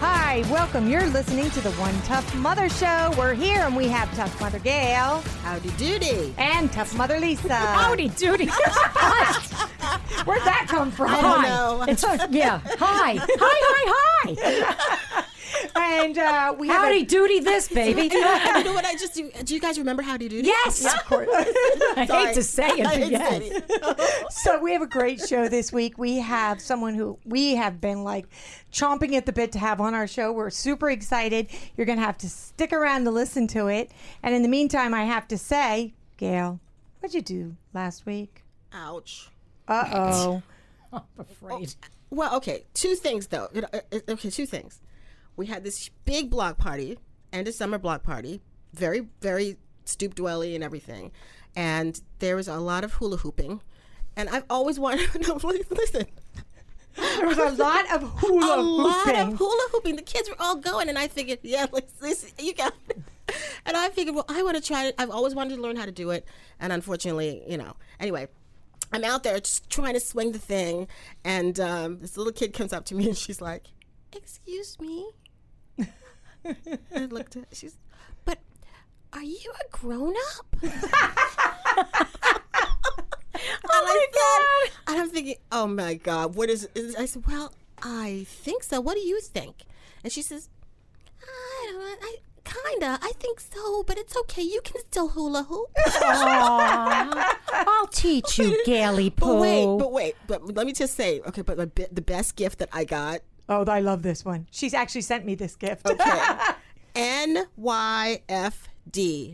Hi, welcome. You're listening to the One Tough Mother Show. We're here and we have Tough Mother Gail Howdy doody. and Tough Mother Lisa. Howdy doody. Where'd that come from? I don't know. It's a, yeah. Hi. Hi, hi, hi. And uh, we have Howdy a, doody this, baby. you know what I just do? Do you guys remember Howdy doody? yes. Of course. I hate to say it, but yes. it. so we have a great show this week. We have someone who we have been like chomping at the bit to have on our show. We're super excited. You're going to have to stick around to listen to it. And in the meantime, I have to say, Gail, what'd you do last week? Ouch. Uh oh. I'm afraid. Well, okay. Two things though. You know, uh, uh, Okay, two things. We had this big block party, end of summer block party, very, very stoop dwelly and everything, and there was a lot of hula hooping, and I've always wanted. to No, listen. There was a lot of hula a lot hooping. of hula hooping. The kids were all going, and I figured, yeah, let's, this, you got it. And I figured, well, I want to try it. I've always wanted to learn how to do it, and unfortunately, you know. Anyway, I'm out there just trying to swing the thing, and um, this little kid comes up to me, and she's like, "Excuse me." I looked at. She's, but are you a grown up? oh my god! And I'm thinking, oh my god, what is? is I said, well, I think so. What do you think? And she says, I don't know. I kinda. I think so, but it's okay. You can still hula hoop. I'll teach you, Gaily Poo. but wait, but wait, but let me just say, okay. But the best gift that I got, Oh, I love this one. She's actually sent me this gift. okay, NYFD,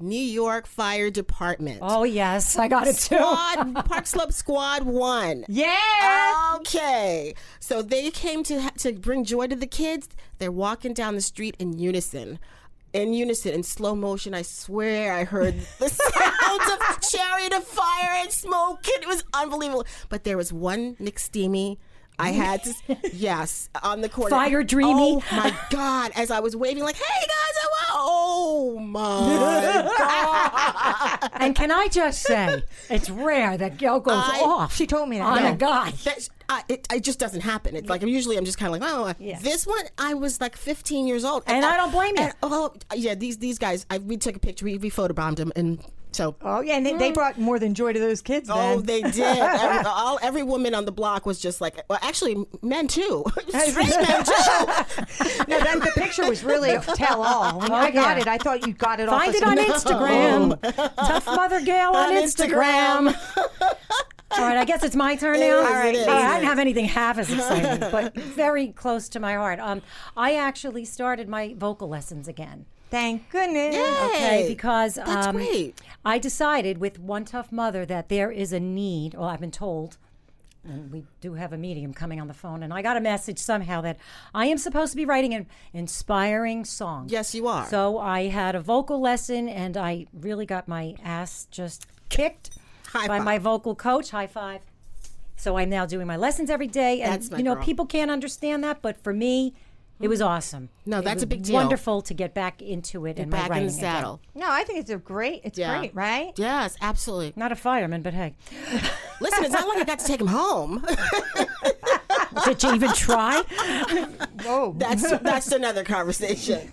New York Fire Department. oh, yes. I got it too. Squad Park Slope Squad One. yeah. Okay, so they came to ha- to bring joy to the kids. They're walking down the street in unison, in unison, in slow motion. I swear, I heard the sounds of chariot of fire and smoke. It was unbelievable. But there was one McSteamy. I had to, yes, on the corner. Fire Dreamy. Oh my God! As I was waving, like, "Hey guys, oh, oh my God!" And can I just say, it's rare that Gail goes I- off She told me that. on yeah. a guy. I, it, it just doesn't happen. It's like usually I'm just kind of like, oh, uh, this one I was like 15 years old, And I don't blame you. and- oh, yeah, these these guys. I, we took a picture, we, we photobombed them, and so. Oh yeah, and they, they brought more than joy to those kids. Oh, they did. Every, all every woman on the block was just like, well, actually, men too. Straight men too. no, that, the picture was really a tell all. When I got yeah. it, I thought you got it. Find it on Instagram. Tough Mother Gail on, On Instagram. All right, I guess it's my turn now. is, All right, it is, Hey, I didn't have anything half as exciting, but very close to my heart. Um, I actually started my vocal lessons again. Thank goodness. Okay, Hey, because that's um, great. I decided with One Tough Mother that there is a need. Well, I've been told, and we do have a medium coming on the phone, and I got a message somehow that I am supposed to be writing an inspiring song. Yes, you are. So I had a vocal lesson, and I really got my ass just kicked High by five. my vocal coach. High five. So I'm now doing my lessons every day, and That's my you know girl. people can't understand that, but for me. It was awesome. No, It that's was a big deal. Wonderful to get back into it and my Back in writing the again. saddle. No, I think it's a great. It's Yeah. great, right? Yes, absolutely. Not a fireman, but hey, Listen, it's not like I got to take him home. did you even try? Oh, That's that's another conversation.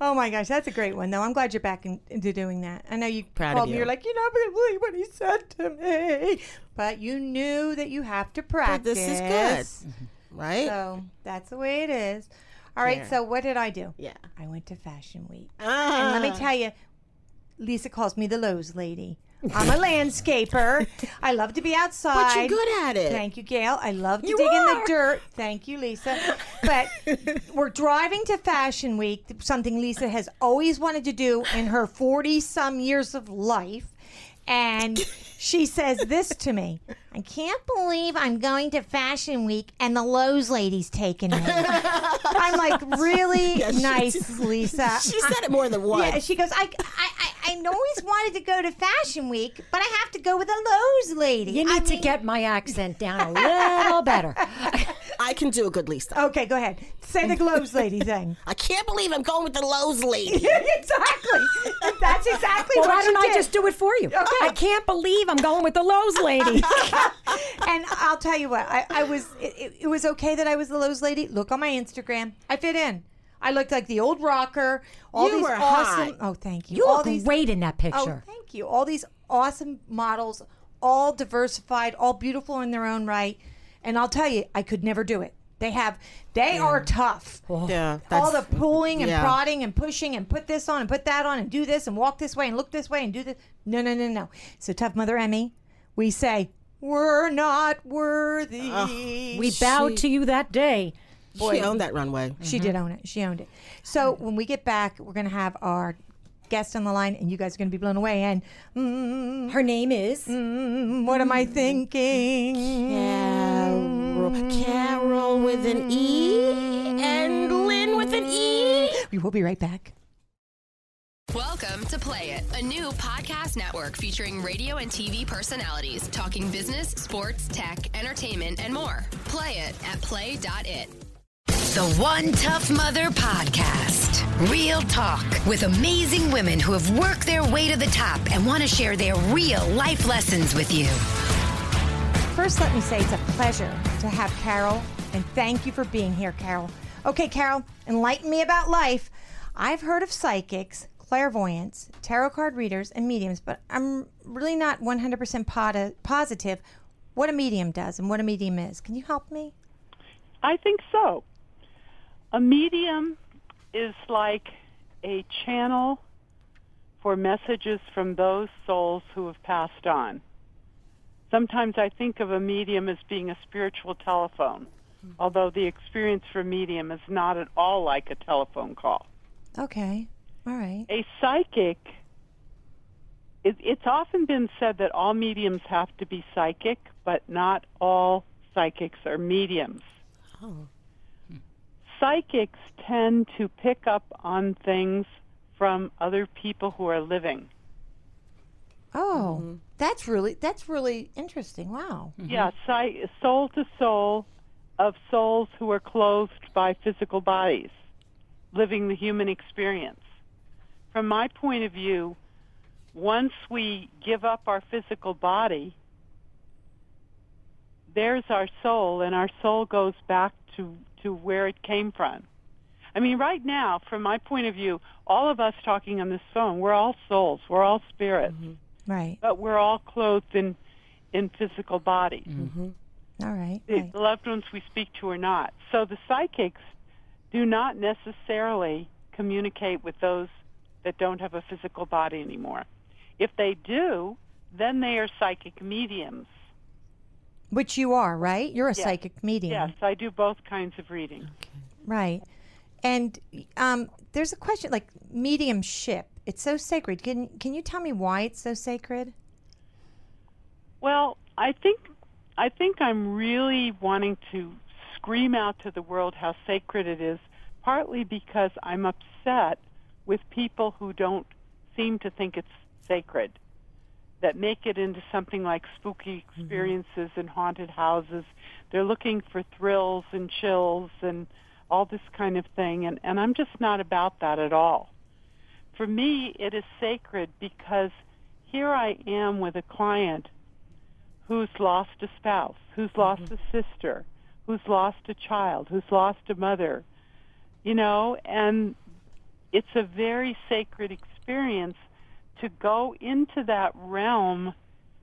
oh my gosh, that's a great one though. I'm glad you're back in, into doing that. I know you Proud of called me. you. You're like, you're not going to believe what he said to me, but you knew that you have to practice. this is good. Right? So that's the way it is. All right. Yeah. So what did I do? Yeah. I went to Fashion Week. Ah. And let me tell you, Lisa calls me the Lowe's lady. I'm a landscaper. I love to be outside. But you're good at it. Thank you, Gail. I love to You dig in the dirt. Thank you, Lisa. But we're driving to Fashion Week, something Lisa has always wanted to do in her 40 some years of life. And she says this to me I can't believe I'm going to Fashion Week and the Lowe's lady's taking me. I'm like, really she- nice, Lisa. She said it more than once. Yeah, she goes, I, I, I, I always wanted to go to Fashion Week, but I have to go with a Lowe's lady. You I need to mean- get my accent down a little better. I can do a good Lisa. Okay, go ahead. Say the Lowe's lady thing. I can't believe I'm going with the Lowe's lady. exactly. That's exactly Well, what why don't I did. just do it for you? Okay. I can't believe I'm going with the Lowe's lady. and I'll tell you what, I, I was. It, it- was okay that I was the Lowe's lady. Look on my Instagram. I fit in. I looked like the old rocker. All You these were awesome. hot. Oh, thank you. You all look these. great in that Oh, picture. thank you. All these awesome models, all diversified, all beautiful in their own right. And I'll tell you, I could never do it. They have. They are tough. Yeah, all the pulling and yeah. prodding and pushing and put this on and put that on and do this and walk this way and look this way and do this. No, no, no, no. So, Tough Mother Emmy, we say, we're not worthy. we bowed to you that day. She owned that runway. She did own it. She owned it. So, when we get back, we're going to have our guest on the line and you guys are going to be blown away. And mm, Her name is. mm, what am I thinking? Carole, Carole with an E and Lynne with an E. We will be right back. Welcome to Play It, a new podcast network featuring radio and TV personalities talking business, sports, tech, entertainment, and more. Play it at play.it. The One Tough Mother Podcast. Real talk with amazing women who have worked their way to the top and want to share their real life lessons with you. First, let me say it's a pleasure to have Carole, and thank you for being here, Carole. Okay, Carole, enlighten me about life. I've heard of psychics, clairvoyants, tarot card readers, and mediums, but I'm really not 100% poti- positive what a medium does and what a medium is. Can you help me? I think so. A medium is like a channel for messages from those souls who have passed on. Sometimes I think of a medium as being a spiritual telephone, although the experience for a medium is not at all like a telephone call. Okay, all right. A psychic, it, it's often been said that all mediums have to be psychic, but not all psychics are mediums. Oh. Psychics tend to pick up on things from other people who are living. Oh, mm-hmm. that's really that's really interesting. Wow. Mm-hmm. Yeah, psy- soul to soul of souls who are clothed by physical bodies, living the human experience. From my point of view, once we give up our physical body, there's our soul, and our soul goes back to, to where it came from. I mean, right now, from my point of view, all of us talking on this phone, we're all souls, we're all spirits, mm-hmm. Right. but we're all clothed in, in physical bodies All right. the right. loved ones we speak to or not. So the psychics do not necessarily communicate with those that don't have a physical body anymore. If they do, then they are psychic mediums. Which you are, right? You're a Yes. psychic medium. Yes, I do both kinds of reading. Right. And um, there's a question like mediumship. It's so sacred. Can can you tell me why it's so sacred? Well, I think I think I'm really wanting to scream out to the world how sacred it is, partly because I'm upset with people who don't seem to think it's sacred, that make it into something like spooky mm-hmm. experiences and haunted houses. They're looking for thrills and chills and all this kind of thing, and, and I'm just not about that at all. For me, it is sacred because here I am with a client who's lost a spouse, who's lost mm-hmm. a sister, who's lost a child, who's lost a mother, you know, and it's a very sacred experience to go into that realm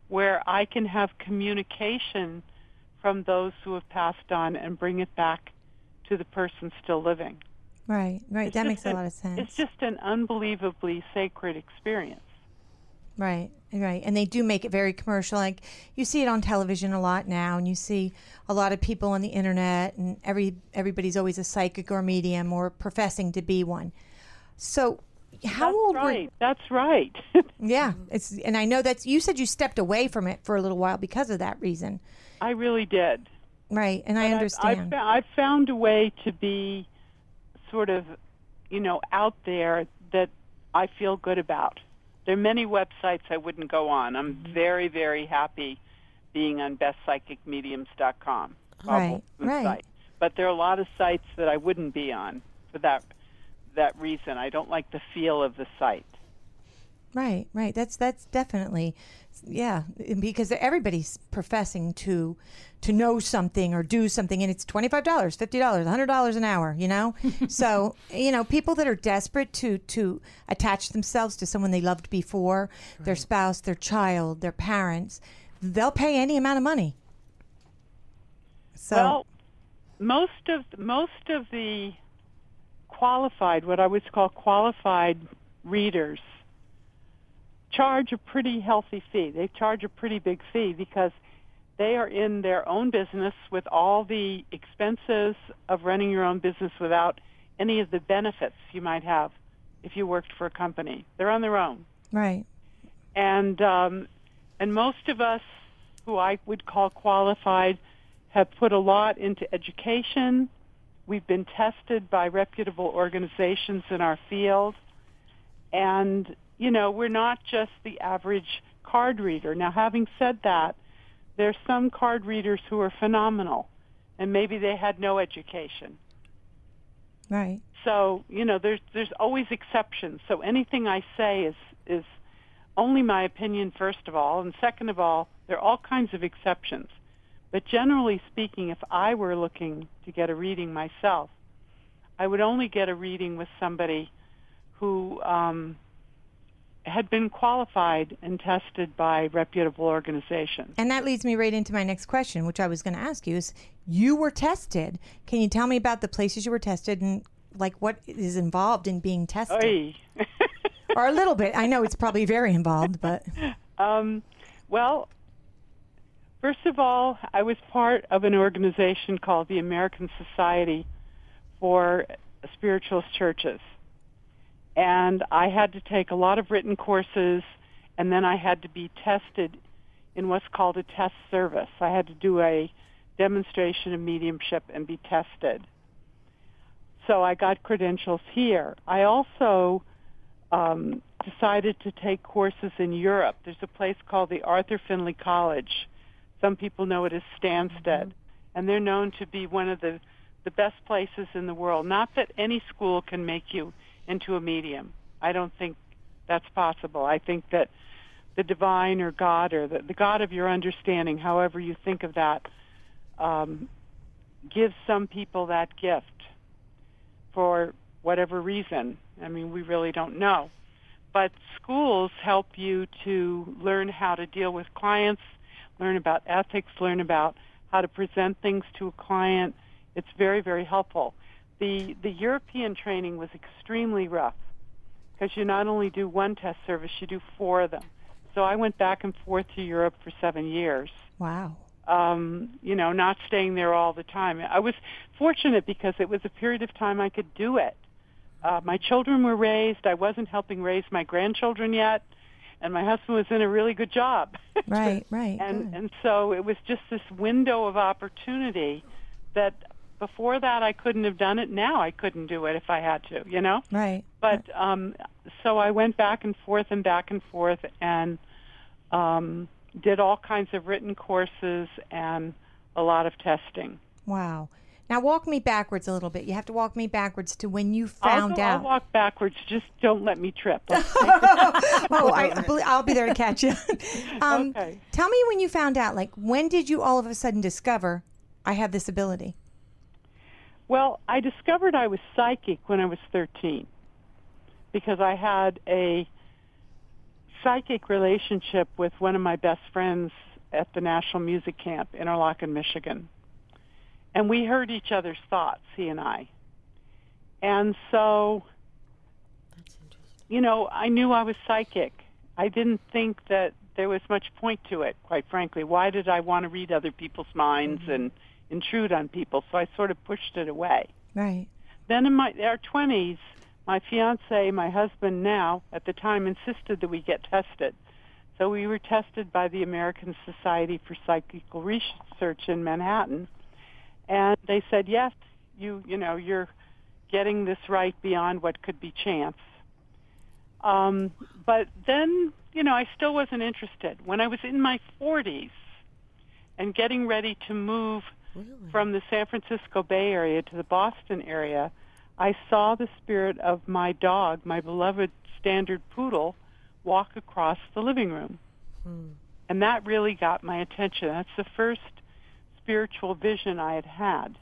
where I can have communication from those who have passed on and bring it back to the person still living. Right. Right. It's that makes a a- lot of sense. It's just an unbelievably sacred experience. Right, right. And they do make it very commercial. Like you see it on television a lot now and you see a lot of people on the internet and every everybody's always a psychic or medium or professing to be one. So How That's old right. That's right. Yeah, it's and I know that's you said you stepped away from it for a little while because of that reason. I really did. Right, and I understand. I've, I've found a way to be sort of, you know, out there that I feel good about. There are many websites I wouldn't go on. I'm Mm-hmm. very, very happy being on bestpsychicmediums.com. Right, right. Site. But there are a lot of sites that I wouldn't be on for that that reason. I don't like the feel of the site. Right, right. That's that's definitely, yeah, because everybody's professing to to know something or do something, and it's twenty five dollars, fifty dollars, hundred dollars an hour. You know, so you know people that are desperate to to attach themselves to someone they loved before, their spouse, their child, their parents, they'll pay any amount of money. So Well, most of most of the qualified, what I would call qualified readers, charge a pretty healthy fee. They charge a pretty big fee because they are in their own business with all the expenses of running your own business without any of the benefits you might have if you worked for a company. They're on their own right, and um, and most of us who I would call qualified have put a lot into education. We've been tested by reputable organizations in our field, and you know we're not just the average card reader. Now, having said that, there's some card readers who are phenomenal, and maybe they had no education. right, So you know, there's there's always exceptions. So anything I say is is only my opinion, first of all, and second of all, there are all kinds of exceptions. But generally speaking, if I were looking to get a reading myself, I would only get a reading with somebody who um, had been qualified and tested by reputable organizations. and that leads me right into my next question, which I was going to ask you: is you were tested? Can you tell me about the places you were tested and like what is involved in being tested? Or a little bit. I know it's probably very involved, but Um, well, first of all, I was part of an organization called the American Society for Spiritualist Churches. And I had to take a lot of written courses, and then I had to be tested in what's called a test service. I had to do a demonstration of mediumship and be tested. So I got credentials here. I also um, decided to take courses in Europe. There's a place called the Arthur Findlay College. Some people know it as Stansted, and they're known to be one of the the best places in the world. Not that any school can make you into a medium. I don't think that's possible. I think that the divine or God or the, the God of your understanding, however you think of that, um, gives some people that gift for whatever reason. I mean, we really don't know. But schools help you to learn how to deal with clients, learn about ethics, learn about how to present things to a client. It's very, very helpful. The the European training was extremely rough because you not only do one test service, you do four of them. So I went back and forth to Europe for seven years wow. um, you know, not staying there all the time. I was fortunate because it was a period of time I could do it. Uh, my children were raised. I wasn't helping raise my grandchildren yet, and my husband was in a really good job. Right, right. and good. and so it was just this window of opportunity that before that I couldn't have done it. Now I couldn't do it if I had to. You know. right. But um, so I went back and forth and back and forth and um, did all kinds of written courses and a lot of testing. Wow. Now walk me backwards a little bit. You have to walk me backwards to when you I'll, found go, out. I'll walk backwards. Just don't let me trip. okay? oh, I, I believe- I'll be there to catch you. um, Okay. Tell me when you found out. Like, when did you all of a sudden discover I have this ability? Well, I discovered I was psychic when I was 13 because I had a psychic relationship with one of my best friends at the National Music Camp in Interlochen, Michigan. And we heard each other's thoughts, he and I. And so, you know, I knew I was psychic. I didn't think that there was much point to it, quite frankly. Why did I want to read other people's minds mm-hmm. and intrude on people? So I sort of pushed it away. Right. Then in my our 20s, my fiance, my husband now, at the time insisted that we get tested. So we were tested by the American Society for Psychical Research in Manhattan. And they said, yes, you, you know, you're getting this right beyond what could be chance. Um, but then, you know, I still wasn't interested. When I was in my 40s and getting ready to move from the San Francisco Bay Area to the Boston area, I saw the spirit of my dog, my beloved standard poodle, walk across the living room. And that really got my attention. That's the first spiritual vision I had had.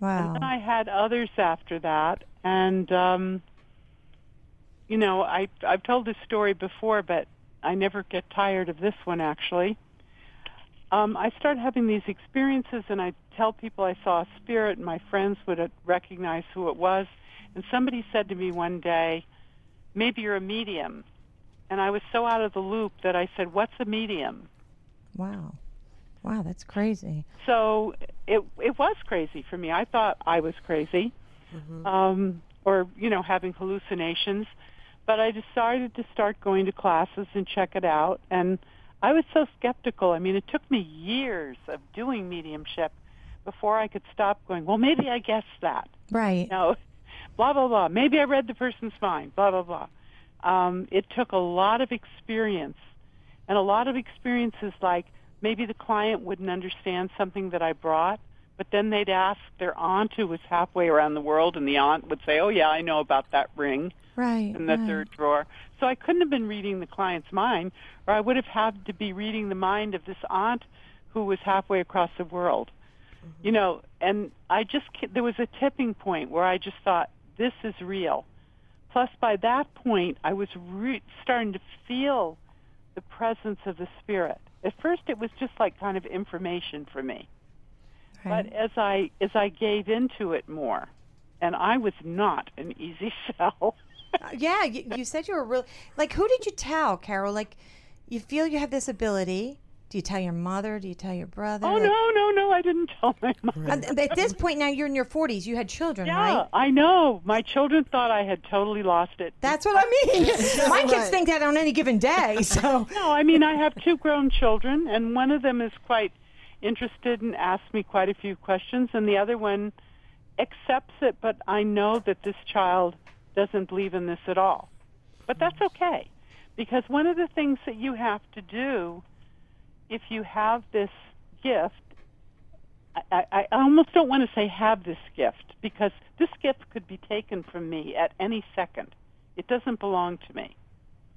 Wow. And then I had others after that, and um, you know, I I've told this story before, but I never get tired of this one. Actually, um, I started having these experiences, and I tell people I saw a spirit, and my friends would uh, recognize who it was. And somebody said to me one day, "Maybe you're a medium," and I was so out of the loop that I said, "What's a medium?" Wow. Wow, that's crazy. so it it was crazy for me. I thought I was crazy, um, or you know, having hallucinations. But I decided to start going to classes and check it out. And I was so skeptical. I mean, it took me years of doing mediumship before I could stop going. Well, maybe I guessed that. Right. No, blah blah blah. Maybe I read the person's mind. Blah blah blah. Um, it took a lot of experience, and a lot of experiences like maybe the client wouldn't understand something that I brought, but then they'd ask their aunt who was halfway around the world, and the aunt would say, "Oh yeah, I know about that ring Right. in the right. third drawer." So I couldn't have been reading the client's mind, or I would have had to be reading the mind of this aunt who was halfway across the world. Mm-hmm. You know, and I just there was a tipping point where I just thought this is real. Plus, by that point, I was re- starting to feel the presence of the spirit. At first, it was just like kind of information for me. Right. But as I as I gave into it more, and I was not an easy sell. Uh, yeah, you, you said you were really like. Who did you tell, Carole? Like, you feel you have this ability. Do you tell your mother? Do you tell your brother? oh Like- no, no, no! I didn't tell my mom. And At this point now, you're in your 40s. You had children, Yeah, right? I know. My children thought I had totally lost it. That's what I mean. My kids think that on any given day. So, No, I mean I have two grown children, and one of them is quite interested and asks me quite a few questions, and the other one accepts it. But I know that this child doesn't believe in this at all. But that's mm. okay, because one of the things that you have to do, if you have this gift, I, I, I almost don't want to say have this gift because this gift could be taken from me at any second. It doesn't belong to me.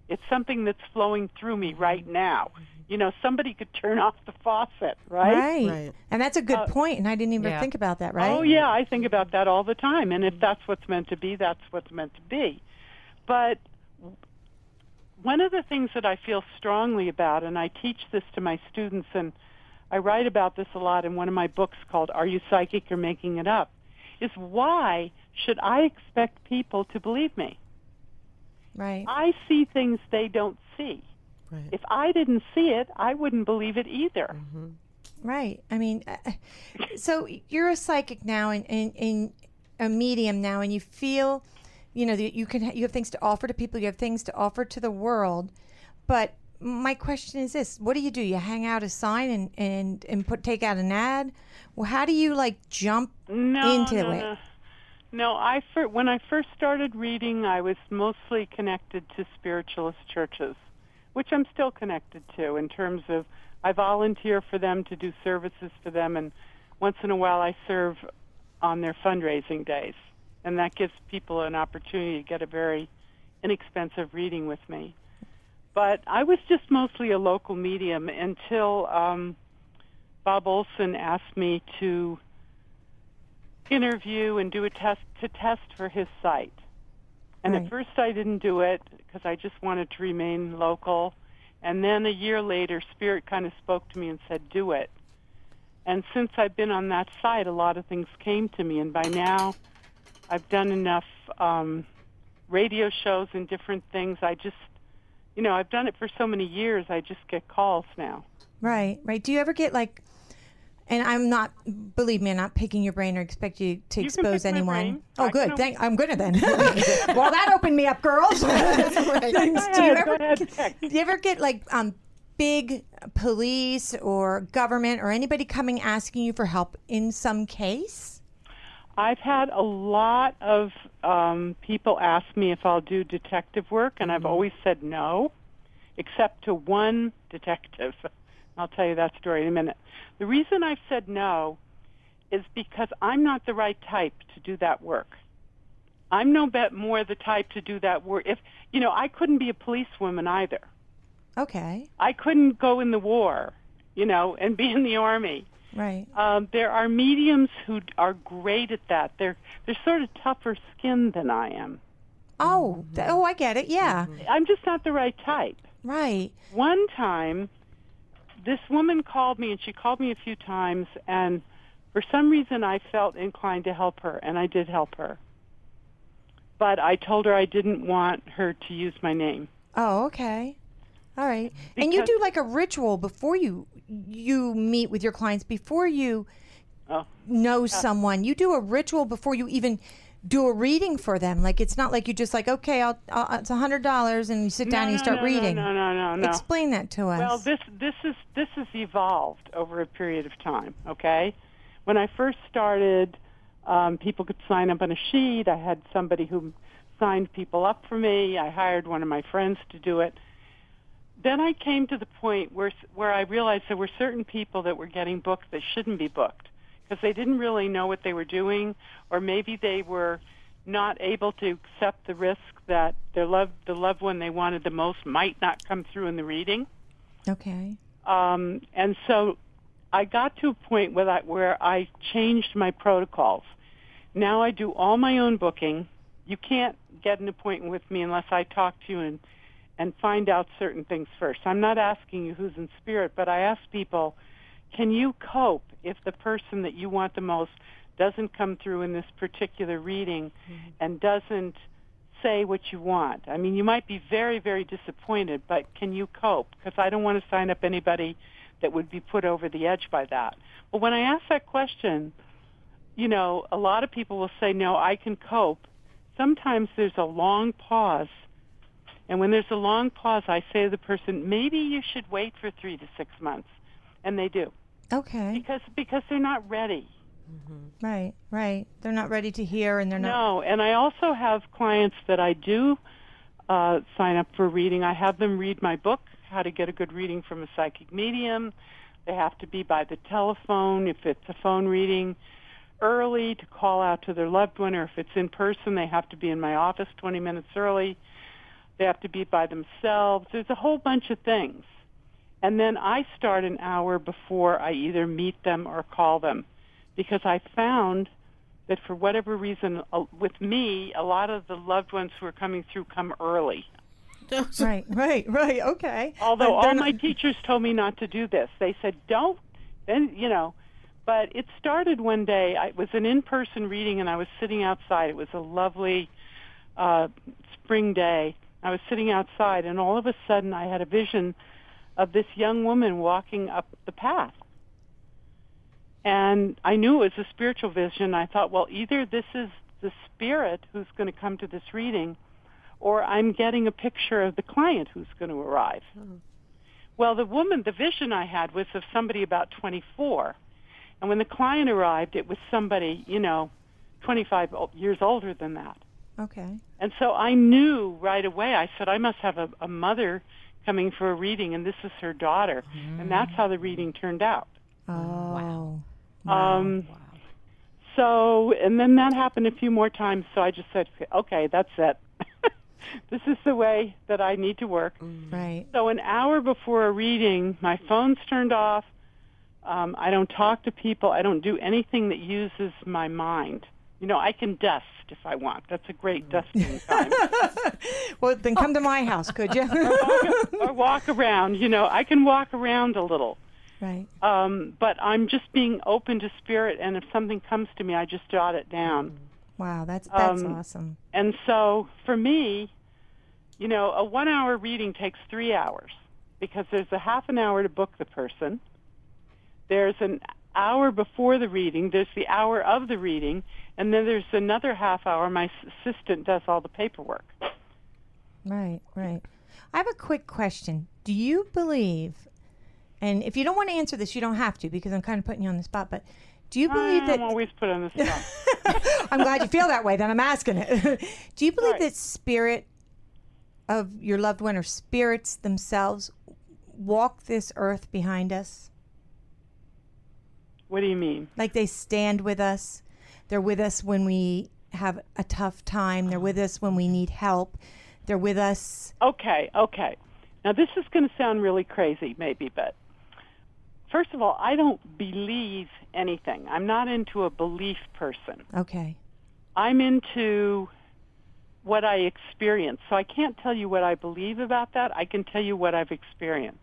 It's something that's flowing through me right mm. now. You know, somebody could turn off the faucet, right? right. Right. And that's a good Uh, point, and I didn't even Yeah. think about that, right? Oh yeah, I think about that all the time. And if that's what's meant to be, that's what's meant to be. But one of the things that I feel strongly about, and I teach this to my students, and I write about this a lot in one of my books called "Are You Psychic or Making It Up," is why should I expect people to believe me? Right. I see things they don't see. Right. If I didn't see it, I wouldn't believe it either. Right. I mean, uh, so you're a psychic now and, and, and a medium now, and you feel, you know, that you can you have things to offer to people. You have things to offer to the world. But my question is this: What do you do? You hang out a sign and and and put take out an ad. Well, how do you like jump no, into no, it? No. No, I fir- when I first started reading, I was mostly connected to spiritualist churches, which I'm still connected to in terms of I volunteer for them to do services for them, and once in a while I serve on their fundraising days, and that gives people an opportunity to get a very inexpensive reading with me. But I was just mostly a local medium until um, Bob Olson asked me to interview and do a test to test for his site. And Right. at first I didn't do it because I just wanted to remain local. And then a year later, Spirit kind of spoke to me and said, do it. And since I've been on that site, a lot of things came to me. And by now, I've done enough um, radio shows and different things. I just, you know, I've done it for so many years, I just get calls now. Right, right. Do you ever get like And I'm not, believe me, I'm not picking your brain or expect you to You expose anyone. Oh, I good. can Thank, I'm good at then. well, that opened me up, girls. do, you ever, do you ever get like um, big police or government or anybody coming asking you for help in some case? I've had a lot of um, people ask me if I'll do detective work, and I've always said no, except to one detective. I'll tell you that story in a minute. The reason I've said no is because I'm not the right type to do that work. I'm no bet more the type to do that work. If you know, I couldn't be a policewoman either. Okay. I couldn't go in the war, you know, and be in the army. Right. Um, there are mediums who are great at that. They're they're sort of tougher skinned than I am. Oh, th- oh, I get it. Yeah. I'm just not the right type. Right. One time, this woman called me, and she called me a few times, and for some reason I felt inclined to help her, and I did help her. But I told her I didn't want her to use my name. Oh, okay. All right. and you do like a ritual before you you meet with your clients before you Oh. know uh. someone. You do a ritual before you even do a reading for them. Like it's not like you just like okay, I'll, I'll it's a hundred dollars and you sit down no, and you no, start no, reading. No, no, no, no. Explain that to us. Well, this this is this has evolved over a period of time. Okay, when I first started, um, people could sign up on a sheet. I had somebody who signed people up for me. I hired one of my friends to do it. Then I came to the point where where I realized there were certain people that were getting booked that shouldn't be booked because they didn't really know what they were doing, or maybe they were not able to accept the risk that their loved the loved one they wanted the most might not come through in the reading. okay. Um, and so I got to a point where I, where I changed my protocols. Now I do all my own booking. You can't get an appointment with me unless I talk to you and and find out certain things first. I'm not asking you who's in spirit, but I ask people, can you cope if the person that you want the most doesn't come through in this particular reading mm-hmm. and doesn't say what you want? I mean, you might be very, very disappointed, but can you cope? Because I don't want to sign up anybody that would be put over the edge by that. But when I ask that question, you know, a lot of people will say, no, I can cope. Sometimes there's a long pause. And when there's a long pause, I say to the person, maybe you should wait for three to six months. And they do. Okay. Because, because they're not ready. Right. Right. They're not ready to hear, and they're not. No, and I also have clients that I do uh, sign up for reading. I have them read my book, How to Get a Good Reading from a Psychic Medium. They have to be by the telephone if it's a phone reading early to call out to their loved one, or if it's in person, they have to be in my office 20 minutes early. They have to be by themselves. There's a whole bunch of things. And then I start an hour before I either meet them or call them because I found that for whatever reason, uh, with me, a lot of the loved ones who are coming through come early. Right. Right. Right. Okay. Although all not- my teachers told me not to do this. They said, don't, then, you know. But it started one day. I, it was an in-person reading, and I was sitting outside. It was a lovely uh, spring day. I was sitting outside, and all of a sudden I had a vision of this young woman walking up the path. And I knew it was a spiritual vision. I thought, well, either this is the spirit who's going to come to this reading, or I'm getting a picture of the client who's going to arrive. Hmm. Well, the woman, the vision I had was of somebody about 24. And when the client arrived, it was somebody, you know, 25 years older than that. Okay. And so I knew right away. I said, I must have a, a mother coming for a reading, and this is her daughter. And that's how the reading turned out. Oh. wow. Um, So, and then that happened a few more times. So I just said, okay, that's it. this is the way that I need to work. Right. So an hour before a reading, my phone's turned off. Um, I don't talk to people. I don't do anything that uses my mind. You know, I can dust if I want. That's a great dusting time. Well, then come to my house, could you? or walk around. You know, I can walk around a little. right. Um, but I'm just being open to spirit, and if something comes to me, I just jot it down. Wow. That's that's Um, awesome. And so for me, you know, a one hour reading takes three hours because there's a half an hour to book the person. There's an hour before the reading, there's the hour of the reading, and then there's another half hour. My assistant does all the paperwork. Right, right. I have a quick question. Do you believe, and if you don't want to answer this, you don't have to because I'm kind of putting you on the spot, but do you believe that I'm always put on the spot. I'm glad you feel that way, then I'm asking it. do you believe Right. that spirit of your loved one or spirits themselves walk this earth behind us? What do you mean? Like they stand with us. They're with us when we have a tough time. They're with us when we need help. They're with us. Okay, okay. Now this is going to sound really crazy, maybe, but first of all, I don't believe anything. I'm not into a belief person. Okay. I'm into what I experience. So I can't tell you what I believe about that. I can tell you what I've experienced.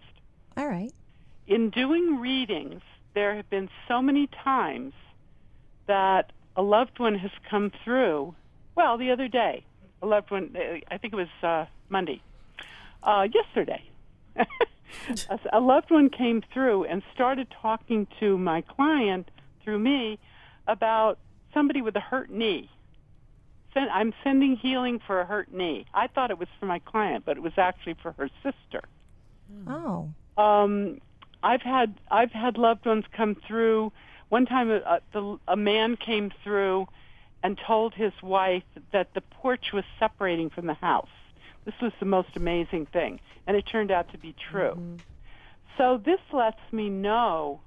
All right. In doing readings, there have been so many times that a loved one has come through. Well, the other day, a loved one, I think it was uh, Monday, uh, yesterday. a, loved one came through and started talking to my client through me about somebody with a hurt knee. I'm sending healing for a hurt knee. I thought it was for my client, but it was actually for her sister. Oh. Um, I've had I've had loved ones come through. One time, a, the, a man came through and told his wife that the porch was separating from the house. This was the most amazing thing, and it turned out to be true. So this lets me know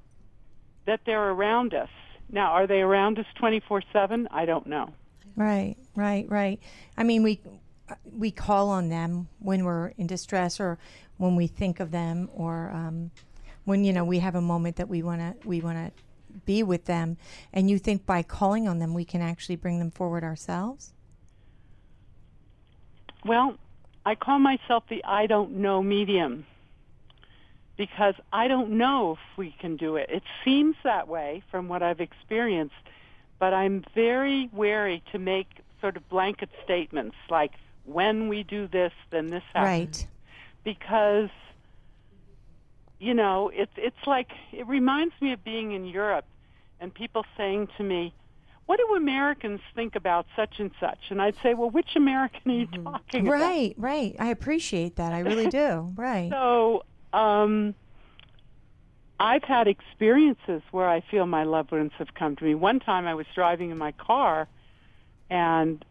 that they're around us. Now, are they around us 24/7? I don't know. Right, right, right. I mean, we we call on them when we're in distress, or when we think of them, or um, when you know we have a moment that we want to we want to be with them. And you think by calling on them, we can actually bring them forward ourselves? Well, I call myself the I don't know medium because I don't know if we can do it. It seems that way from what I've experienced, but I'm very wary to make sort of blanket statements like when we do this, then this happens. Right. Because you know, it's it's like it reminds me of being in Europe and people saying to me, "What do Americans think about such and such?" And I'd say, "Well, which American are you talking about?" Right, right. I appreciate that. I really do. Right. So, um, I've had experiences where I feel my loved ones have come to me. One time I was driving in my car and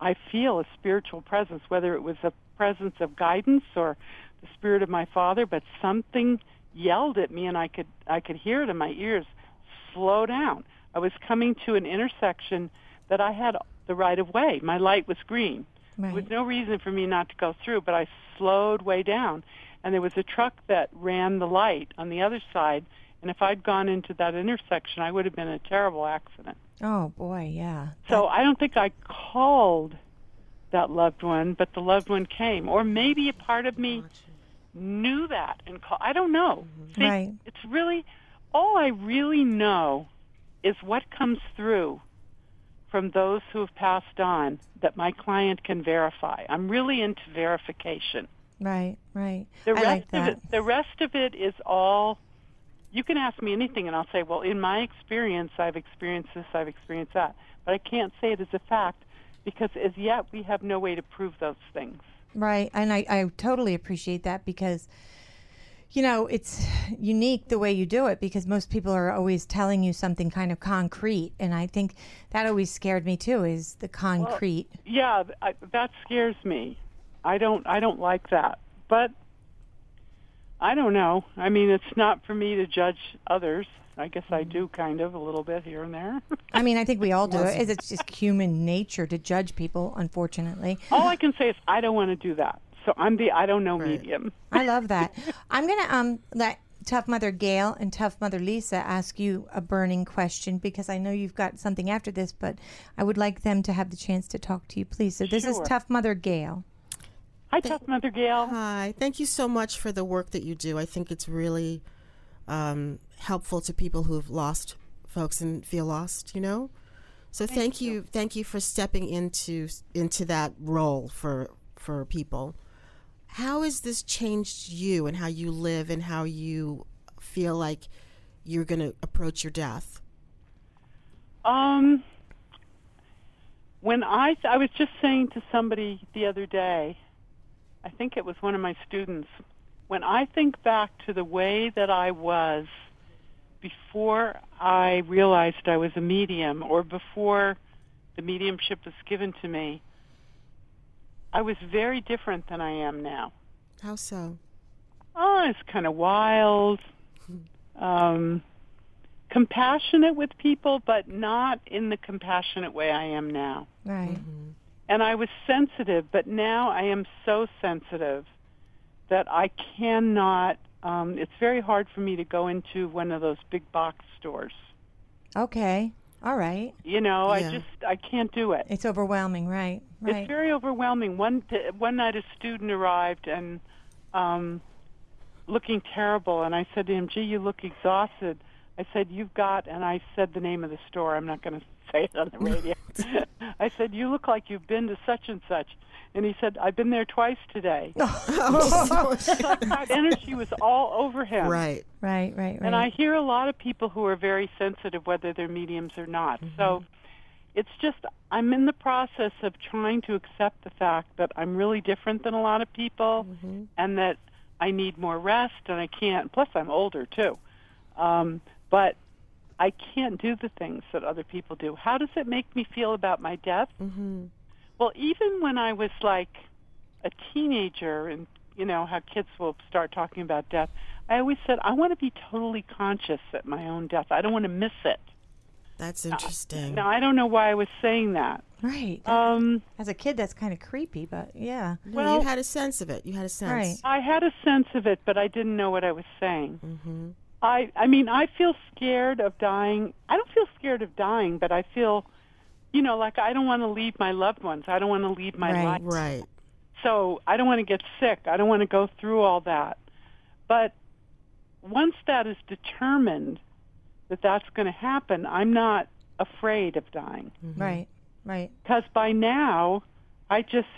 I feel a spiritual presence, whether it was a presence of guidance or the spirit of my father, but something yelled at me and I could I could hear it in my ears. Slow down. I was coming to an intersection that I had the right of way. My light was green. There was no reason for me not to go through, but I slowed way down. And there was a truck that ran the light on the other side. And if I'd gone into that intersection, I would have been in a terrible accident. Oh boy, yeah. So I don't think I called that loved one, but the loved one came. Or maybe a part of me knew that and called. I don't know. Mm-hmm. See, Right. it's really, all I really know is what comes through from those who have passed on that my client can verify. I'm really into verification. Right, right. The I rest like of that. it, the rest of it is all. You can ask me anything, and I'll say, "Well, in my experience, I've experienced this, I've experienced that," but I can't say it as a fact because, as yet, we have no way to prove those things. Right. And I, I totally appreciate that because, you know, it's unique the way you do it because most people are always telling you something kind of concrete. And I think that always scared me too is the concrete. Yeah, I, that scares me. I don't, I don't like that. But I don't know. I mean, it's not for me to judge others. I guess I do kind of a little bit here and there. I mean, I think we all do it. It's just human nature to judge people, unfortunately. All I can say is I don't want to do that. So I'm the I don't know medium. I love that. I'm going to um let Tough Mother Gail and Tough Mother Lisa ask you a burning question because I know you've got something after this, but I would like them to have the chance to talk to you, please. So this is Tough Mother Gail. Hi, Tough Mother Gail. Hi. Thank you so much for the work that you do. I think it's really um, helpful to people who've lost folks and feel lost. You know, so thank, you. Thank you for stepping into into that role for for people. How has this changed you and how you live and how you feel like you're going to approach your death? Um, when I I was just saying to somebody the other day, I think it was one of my students. When I think back to the way that I was before I realized I was a medium, or before the mediumship was given to me, I was very different than I am now. How so? Oh, it's kind of wild. Um, compassionate with people, but not in the compassionate way I am now. Right. And I was sensitive, but now I am so sensitive that I cannot. Um, it's very hard for me to go into one of those big box stores. Okay. All right. You know, Yeah. I just I can't do it. It's overwhelming, right? Right. It's very overwhelming. One t- one night, a student arrived and um, looking terrible, and I said to him, "Gee, you look exhausted." I said, "You've got," and I said the name of the store. I'm not going to say it on the radio. I said, "You look like you've been to such and such," and he said, "I've been there twice today." that energy was all over him. Right. right, right, right. And I hear a lot of people who are very sensitive, whether they're mediums or not. So it's just, I'm in the process of trying to accept the fact that I'm really different than a lot of people and that I need more rest and I can't, plus I'm older too. Um, but I can't do the things that other people do. How does it make me feel about my death? Mm-hmm. Well, even when I was like a teenager and you know how kids will start talking about death, I always said I want to be totally conscious at my own death. I don't want to miss it. That's interesting. Now I don't know why I was saying that. right. Um, As a kid, that's kind of creepy, but yeah. No, well- you had a sense of it. You had a sense. Right. I had a sense of it, but I didn't know what I was saying. Mm-hmm. I I mean I feel scared of dying. I don't feel scared of dying, but I feel, you know, like I don't want to leave my loved ones. I don't want to leave my Right. life. Right. So I don't want to get sick. I don't want to go through all that. But once that is determined that that's going to happen, I'm not afraid of dying. Mm-hmm. Right, right. Because by now, I just,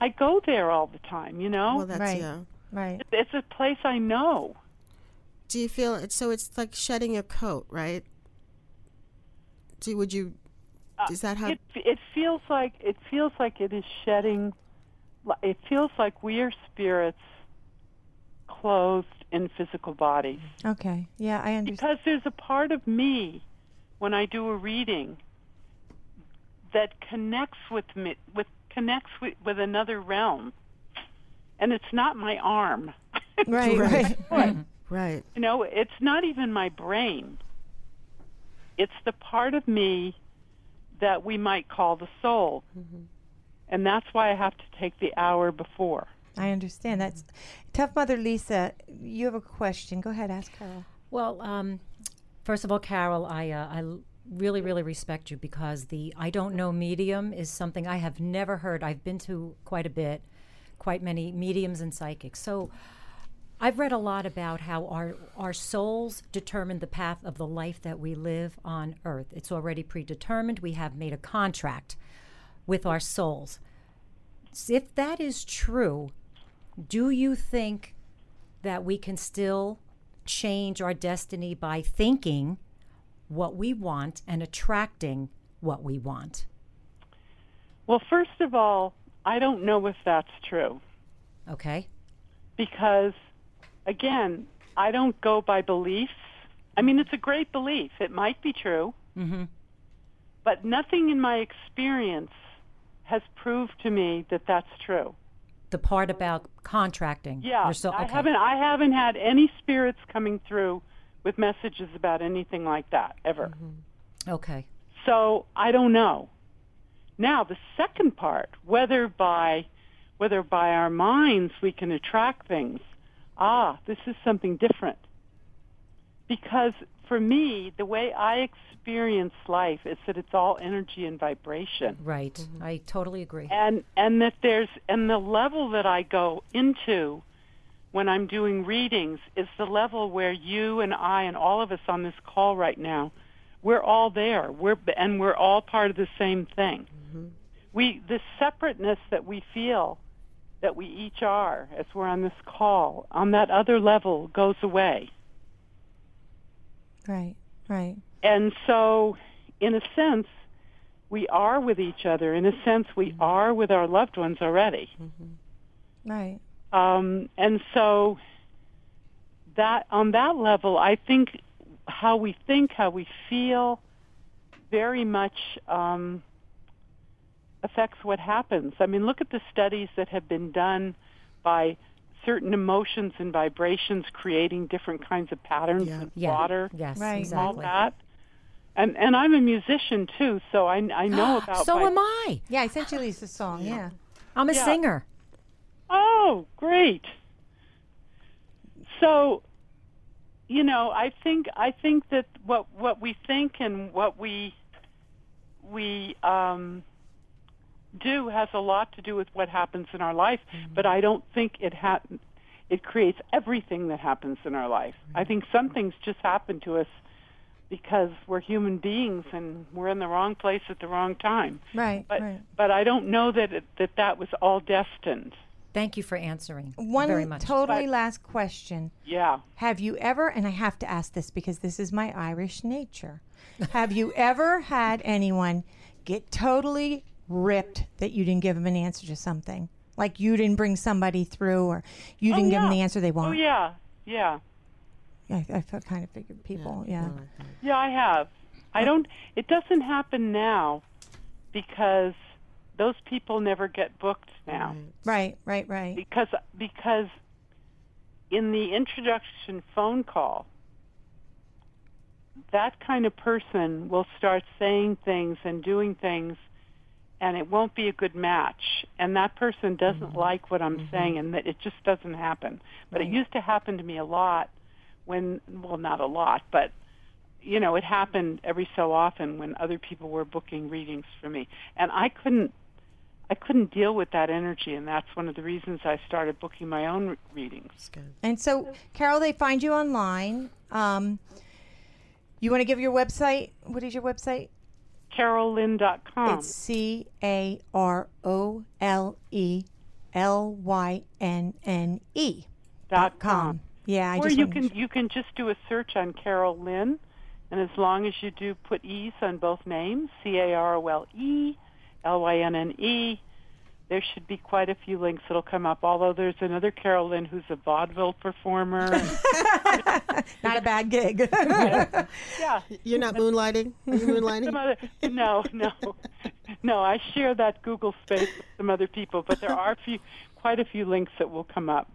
I go there all the time, you know? Well, that's Right. yeah. Right. it's a place I know. Do you feel it? So it's like shedding a coat, right? Do would you? Uh, is that how? It, it feels like, it feels like it is shedding, it feels like we are spirits clothed in physical bodies. Okay. Yeah, I understand. Because there's a part of me when I do a reading that connects with me, with connects with, with another realm, and it's not my arm. Right, right. Right. right. you know, it's not even my brain. It's the part of me that we might call the soul, and that's why I have to take the hour before. I understand. That's tough, Mother Lisa. You have a question. Go ahead, ask Carole. Well, um, first of all, Carole, I uh, I l- really really respect you because the I don't know medium is something I have never heard. I've been to quite a bit, quite many mediums and psychics. So. I've read a lot about how our, our souls determine the path of the life that we live on earth. It's already predetermined. We have made a contract with our souls. If that is true, do you think that we can still change our destiny by thinking what we want and attracting what we want? Well, first of all, I don't know if that's true. Okay? because again i don't go by beliefs i mean it's a great belief it might be true Mm-hmm. but nothing in my experience has proved to me that that's true The part about contracting. yeah so- i haven't i haven't had any spirits coming through with messages about anything like that ever Okay. so I don't know. Now the second part, whether by whether by our minds we can attract things, ah, this is something different. Because for me, the way I experience life is that it's all energy and vibration. Right. I totally agree. And and that there's and the level that I go into when I'm doing readings is the level where you and I and all of us on this call right now, we're all there. We're and we're all part of the same thing. We the separateness that we feel that we each are as we're on this call on that other level goes away. Right. Right. And so, in a sense, we are with each other. In a sense, we are with our loved ones already. Right. Um, and so, that on that level, I think how we think, how we feel, very much um, affects what happens. I mean, look at the studies that have been done by certain emotions and vibrations creating different kinds of patterns Yeah. in Yeah. water. Yes, Right. all that. And and I'm a musician too, so I I know about. so vib- am I. Yeah, I sent you Lisa's song. Yeah. I'm a Yeah. singer. Oh, great. So, you know, I think I think that what what we think and what we we um, do has a lot to do with what happens in our life, mm-hmm. but I don't think it ha- it creates everything that happens in our life. I mm-hmm. think some things just happen to us because we're human beings and we're in the wrong place at the wrong time. Right. But right. but I don't know that it, that that was all destined. Thank you for answering. One very much. totally But- last question. Yeah. Have you ever, and I have to ask this because this is my Irish nature, have you ever had anyone get totally ripped that you didn't give them an answer to something? Like you didn't bring somebody through or you oh, didn't give them the answer they oh, want? Oh yeah, yeah, I, I fe- kind of figured people, yeah. yeah. I have. I don't. It doesn't happen now because those people never get booked now. Right, right, right. Because because in the introduction phone call, that kind of person will start saying things and doing things and it won't be a good match and that person doesn't like what I'm saying and that it just doesn't happen. But it used to happen to me a lot when well not a lot, but you know, it happened every so often when other people were booking readings for me. And I couldn't I couldn't deal with that energy and that's one of the reasons I started booking my own re- readings. And so, Carole, they find you online. Um, you want to give your website? What is your website? CaroleLynne.com. It's C A R O L E L Y N N E dot com. Yeah, I or just you can you can just do a search on Carole Lynne, and as long as you do put E's on both names, C A R O L E, L Y N N E, there should be quite a few links that'll come up. Although there's another Carolyn who's a vaudeville performer. Not a bad gig. yeah, You're not moonlighting? Are you moonlighting? some other no no no. I share that Google space with some other people, but there are a few quite a few links that will come up.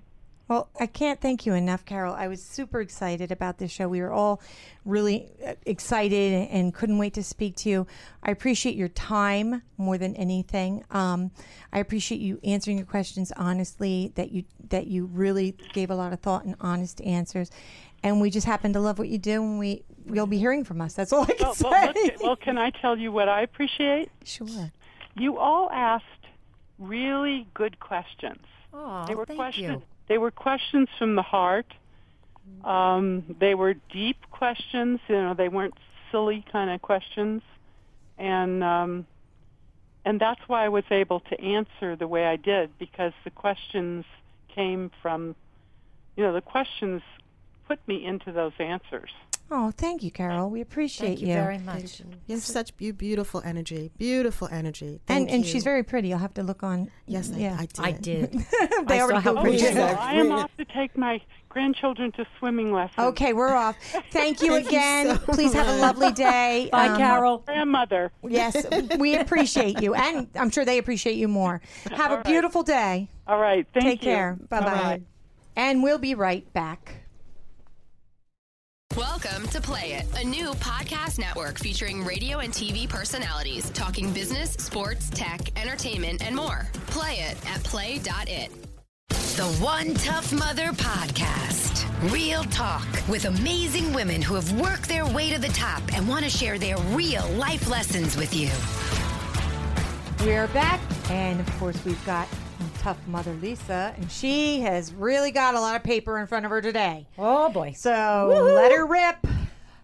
Well, I can't thank you enough, Carole. I was super excited about this show. We were all really uh, excited and- and couldn't wait to speak to you. I appreciate your time more than anything. Um, I appreciate you answering your questions honestly. That you that you really gave a lot of thought and honest answers. And we just happen to love what you do, and we you'll be hearing from us. That's all I can Well, say. well, look, well, can I tell you what I appreciate? sure. You all asked really good questions. Oh, they were thank questions. you. They were questions from the heart. Um, they were deep questions. You know, they weren't silly kind of questions, and um, and that's why I was able to answer the way I did because the questions came from, you know, the questions put me into those answers. Oh, thank you, Carole. We appreciate Thank you very much. You have such beau- beautiful energy. Beautiful energy. And Thank and you. she's very pretty. You'll have to look on. Yes, I, yeah. I did. I did. they I already saw how pretty she Well, is. I am off to take my grandchildren to swimming lessons. Okay, we're off. Thank you Thank you again. so Please have a lovely day. Bye, Um, Carole. Grandmother. Yes, we appreciate you, and I'm sure they appreciate you more. Have a right. beautiful day. All right. Thank Take you. care. Bye bye. Bye-bye. And we'll be right back. Welcome to Play It, a new podcast network featuring radio and TV personalities talking business, sports, tech, entertainment, and more. Play it at play.it. The One Tough Mother Podcast. Real talk with amazing women who have worked their way to the top and want to share their real life lessons with you. We're back, and of course, we've got tough mother Lisa, and she has really got a lot of paper in front of her today. Oh boy. So let her rip.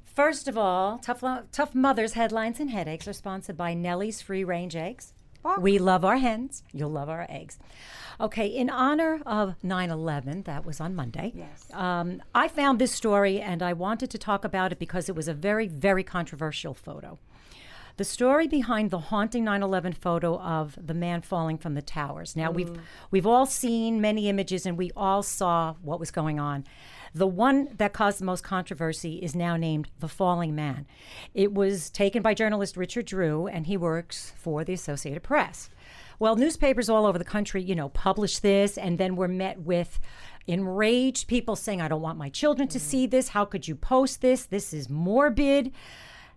First of all, tough Lo- tough mothers headlines and headaches are sponsored by Nellie's Free Range Eggs. We love our hens. You'll love our eggs. Okay, in honor of 9 11, that was on Monday, yes. um, I found this story and I wanted to talk about it because it was a very, very controversial photo. The story behind the haunting 9/11 photo of the man falling from the towers. Now we've mm. we've all seen many images and we all saw what was going on. The one that caused the most controversy is now named The Falling Man. It was taken by journalist Richard Drew and he works for the Associated Press. Well, newspapers all over the country, you know, published this and then were met with enraged people saying, I don't want my children to mm. see this. How could you post this? This is morbid.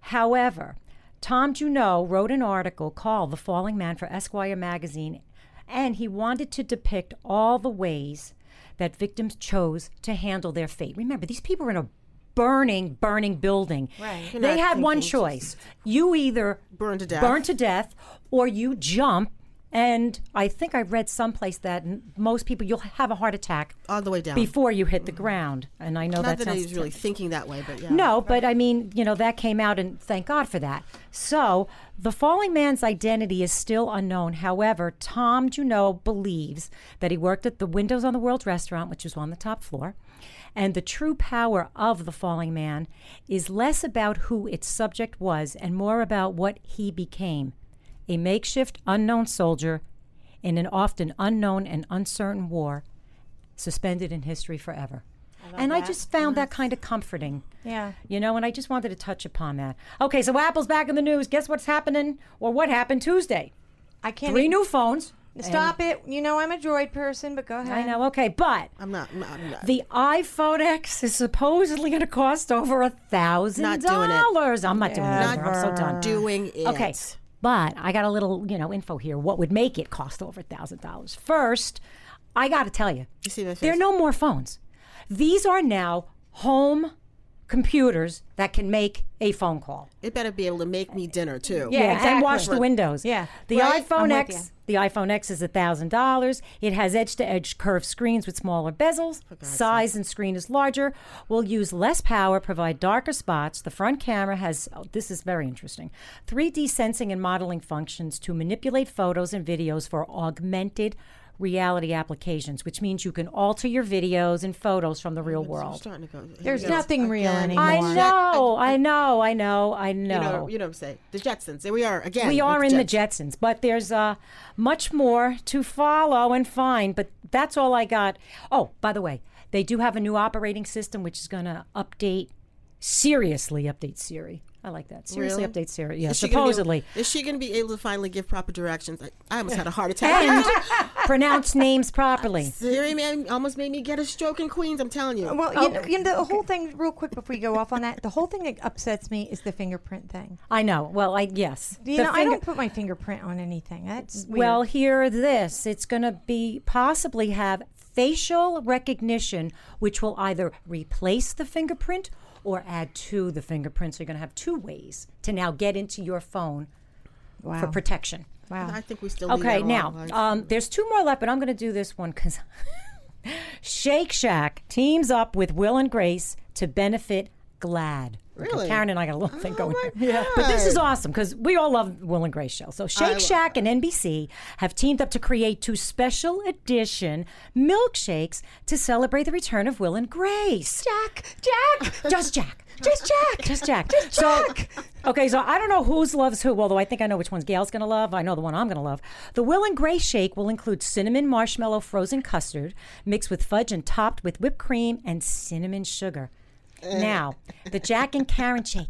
However, Tom Junod wrote an article called The Falling Man for Esquire magazine, and he wanted to depict all the ways that victims chose to handle their fate. Remember, these people were in a burning, burning building. Right. You're They had one choice. You either Burn to death. burn to death, or you jump. And I think I read someplace that n- most people you'll have a heart attack All the way down. before you hit the ground. And I know that's Not that that I sounds was really thinking that way, but yeah. no, but I mean, you know, that came out, and thank God for that. So, the falling man's identity is still unknown. However, Tom Junod believes that he worked at the Windows on the World restaurant, which was on the top floor. And the true power of the falling man is less about who its subject was and more about what he became a makeshift unknown soldier in an often unknown and uncertain war, suspended in history forever. and I just found that kind of comforting. Yeah. You know, and I just wanted to touch upon that. Okay, so Apple's back in the news. Guess what's happening or what happened Tuesday? I can't. Three new phones. Stop it. You know I'm a droid person, but go ahead. I know. Okay, but I'm not. I'm not, I'm not. the iPhone X is supposedly going to cost over a thousand Not doing it. dollars. I'm not doing it. I'm so done. doing it. Okay, but I got a little, you know, info here. What would make it cost over a thousand dollars? First, I got to tell you, You see there are no more phones. These are now home computers that can make a phone call. It better be able to make me dinner too. Yeah, and exactly. wash the windows. Yeah. The Right? iPhone I'm X, the iPhone X is thousand dollars. It has edge-to-edge curved screens with smaller bezels. Size and screen is larger. Will use less power, provide darker spots. The front camera has oh, this is very interesting. 3D sensing and modeling functions to manipulate photos and videos for augmented reality applications, which means you can alter your videos and photos from the real world. to go. There's we go. nothing real Again. anymore. I know, I know, I know, I know. You know, you know what I'm saying. The Jetsons. There we are again. We are in the Jets- Jetsons, but there's uh, much more to follow and find. But that's all I got. Oh, by the way, they do have a new operating system which is going to update, seriously update Siri. I like that. Seriously Really? update Siri. Yeah, Is she gonna be supposedly. is she going to be able to finally give proper directions? I, I almost had a heart attack. And pronounce names properly. Siri man almost made me get a stroke in Queens. I'm telling you. Well, you, oh. know, you know, the whole thing, real quick before we go off on that, the whole thing that upsets me is the fingerprint thing. I know. Well, I yes. You The know, I finger- don't put my fingerprint on anything. That's weird. Well, hear this. It's going to be possibly have facial recognition, which will either replace the fingerprint or add to the fingerprint. So you're going to have two ways to now get into your phone for protection. wow. I think we still. leave Okay, that now alone. um, there's two more left, but I'm going to do this one because Shake Shack teams up with Will and Grace to benefit GLAAD. Really? Karen and I got a little thing oh going my. Yeah. But this is awesome because we all love Will and Grace show. So Shake Shack and NBC have teamed up to create two special edition milkshakes to celebrate the return of Will and Grace. Jack, Jack, Just Jack. Just Jack. Just Jack. just so, okay, so I don't know who's loves who, although I think I know which one's Gail's going to love. I know the one I'm going to love. The Will and Grace shake will include cinnamon marshmallow frozen custard mixed with fudge and topped with whipped cream and cinnamon sugar. Now, the Jack and Karen shake.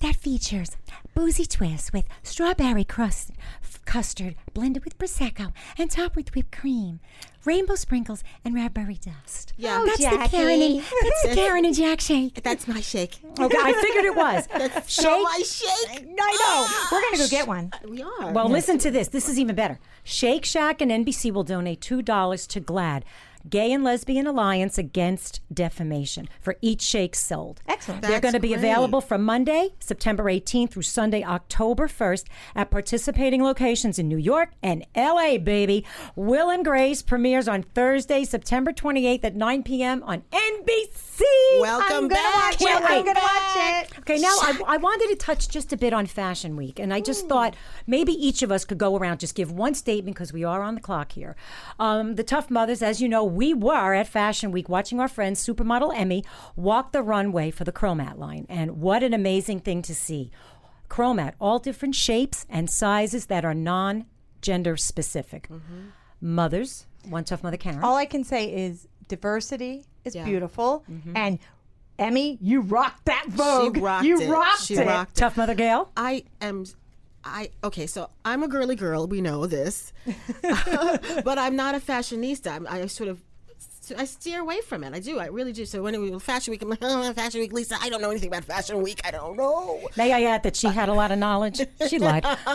That features boozy twist with strawberry crust f- custard blended with prosecco and topped with whipped cream, rainbow sprinkles, and raspberry dust. Yeah. Oh, that's the Karen and that's the Karen and Jack shake. That's my shake. Okay, I figured it was. That's Shake. my shake. I know. We're gonna go get one. We are. Well, listen to this. This is even better. Shake Shack and NBC will donate $2 to GLAAD. Gay and Lesbian Alliance Against Defamation for each shake sold. Excellent. They're going to be great. available from Monday, September 18th through Sunday, October 1st at participating locations in New York and LA, baby. Will and Grace premieres on Thursday, September 28th at 9 p.m. on NBC. Welcome I'm gonna back. watch it. Can't I'm wait. gonna watch it. Okay, now I, I wanted to touch just a bit on Fashion Week, and I just thought maybe each of us could go around just give one statement because we are on the clock here. Um, the Tough Mothers, as you know, we were at Fashion Week watching our friend Supermodel Emmy walk the runway for the Chromat line, and what an amazing thing to see! Chromat, all different shapes and sizes that are non-gender specific. Mm-hmm. Mothers, one tough mother, Karen. All I can say is diversity is Yeah. beautiful, mm-hmm. and Emmy, you rocked that Vogue. rocked you it. rocked She it. rocked tough mother, Gail. I am. I okay, so I'm a girly girl. We know this, but I'm not a fashionista. I'm, I sort of. I steer away from it. I do. I really do. So when it was Fashion Week, I'm like, oh, Fashion Week, Lisa. I don't know anything about Fashion Week. I don't know. May I add that she had a lot of knowledge? She lied.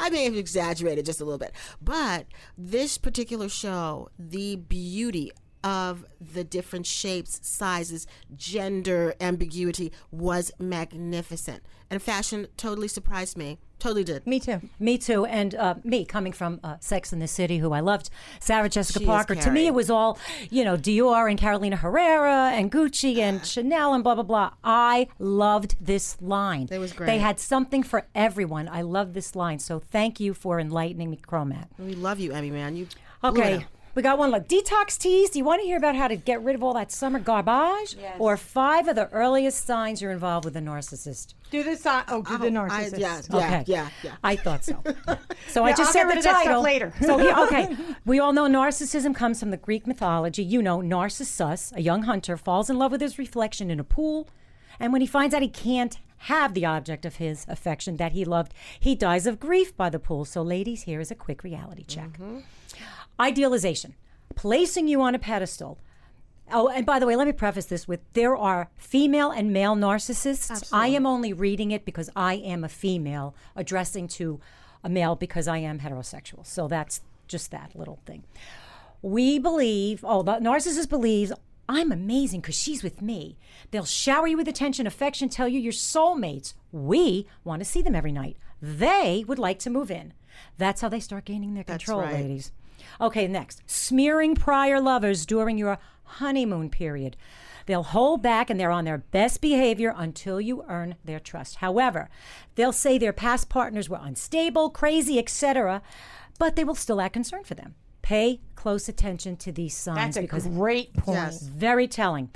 I may have exaggerated just a little bit, but this particular show, the beauty of the different shapes, sizes, gender ambiguity was magnificent, and fashion totally surprised me. Totally did. Me too. Me too, and uh, me coming from uh, Sex in the City, who I loved, Sarah Jessica She Parker. To me, it was all you know, Dior and Carolina Herrera and Gucci and Chanel and blah blah blah. I loved this line. It was great. They had something for everyone. I love this line. So thank you for enlightening me, Chromat. We love you, Emmy man. You Okay. Out. We got one like detox teas. Do you want to hear about how to get rid of all that summer garbage? Yes. Or five of the earliest signs you're involved with a narcissist? Do the sign. Oh, do the oh, I, narcissist. yeah, yeah, Okay. yeah, yeah. I thought so. So I just I'll said get rid the of that stuff title later. So here, okay, we all know narcissism comes from the Greek mythology. You know, Narcissus, a young hunter, falls in love with his reflection in a pool, and when he finds out he can't have the object of his affection that he loved, he dies of grief by the pool. So, ladies, here is a quick reality check. Mm-hmm. Idealization, placing you on a pedestal. Oh, and by the way, let me preface this with there are female and male narcissists. I am only reading it because I am a female addressing to a male because I am heterosexual. So that's just that little thing. We believe, oh, the narcissist believes I'm amazing because she's with me. They'll shower you with attention, affection, tell you you're soulmates. We want to see them every night. They would like to move in. That's how they start gaining their control, right. ladies. Okay, next. Smearing prior lovers during your honeymoon period. They'll hold back and they're on their best behavior until you earn their trust. However, they'll say their past partners were unstable, crazy, etc., but they will still act concerned for them. Pay close attention to these signs That's a because great point. Yes. very telling.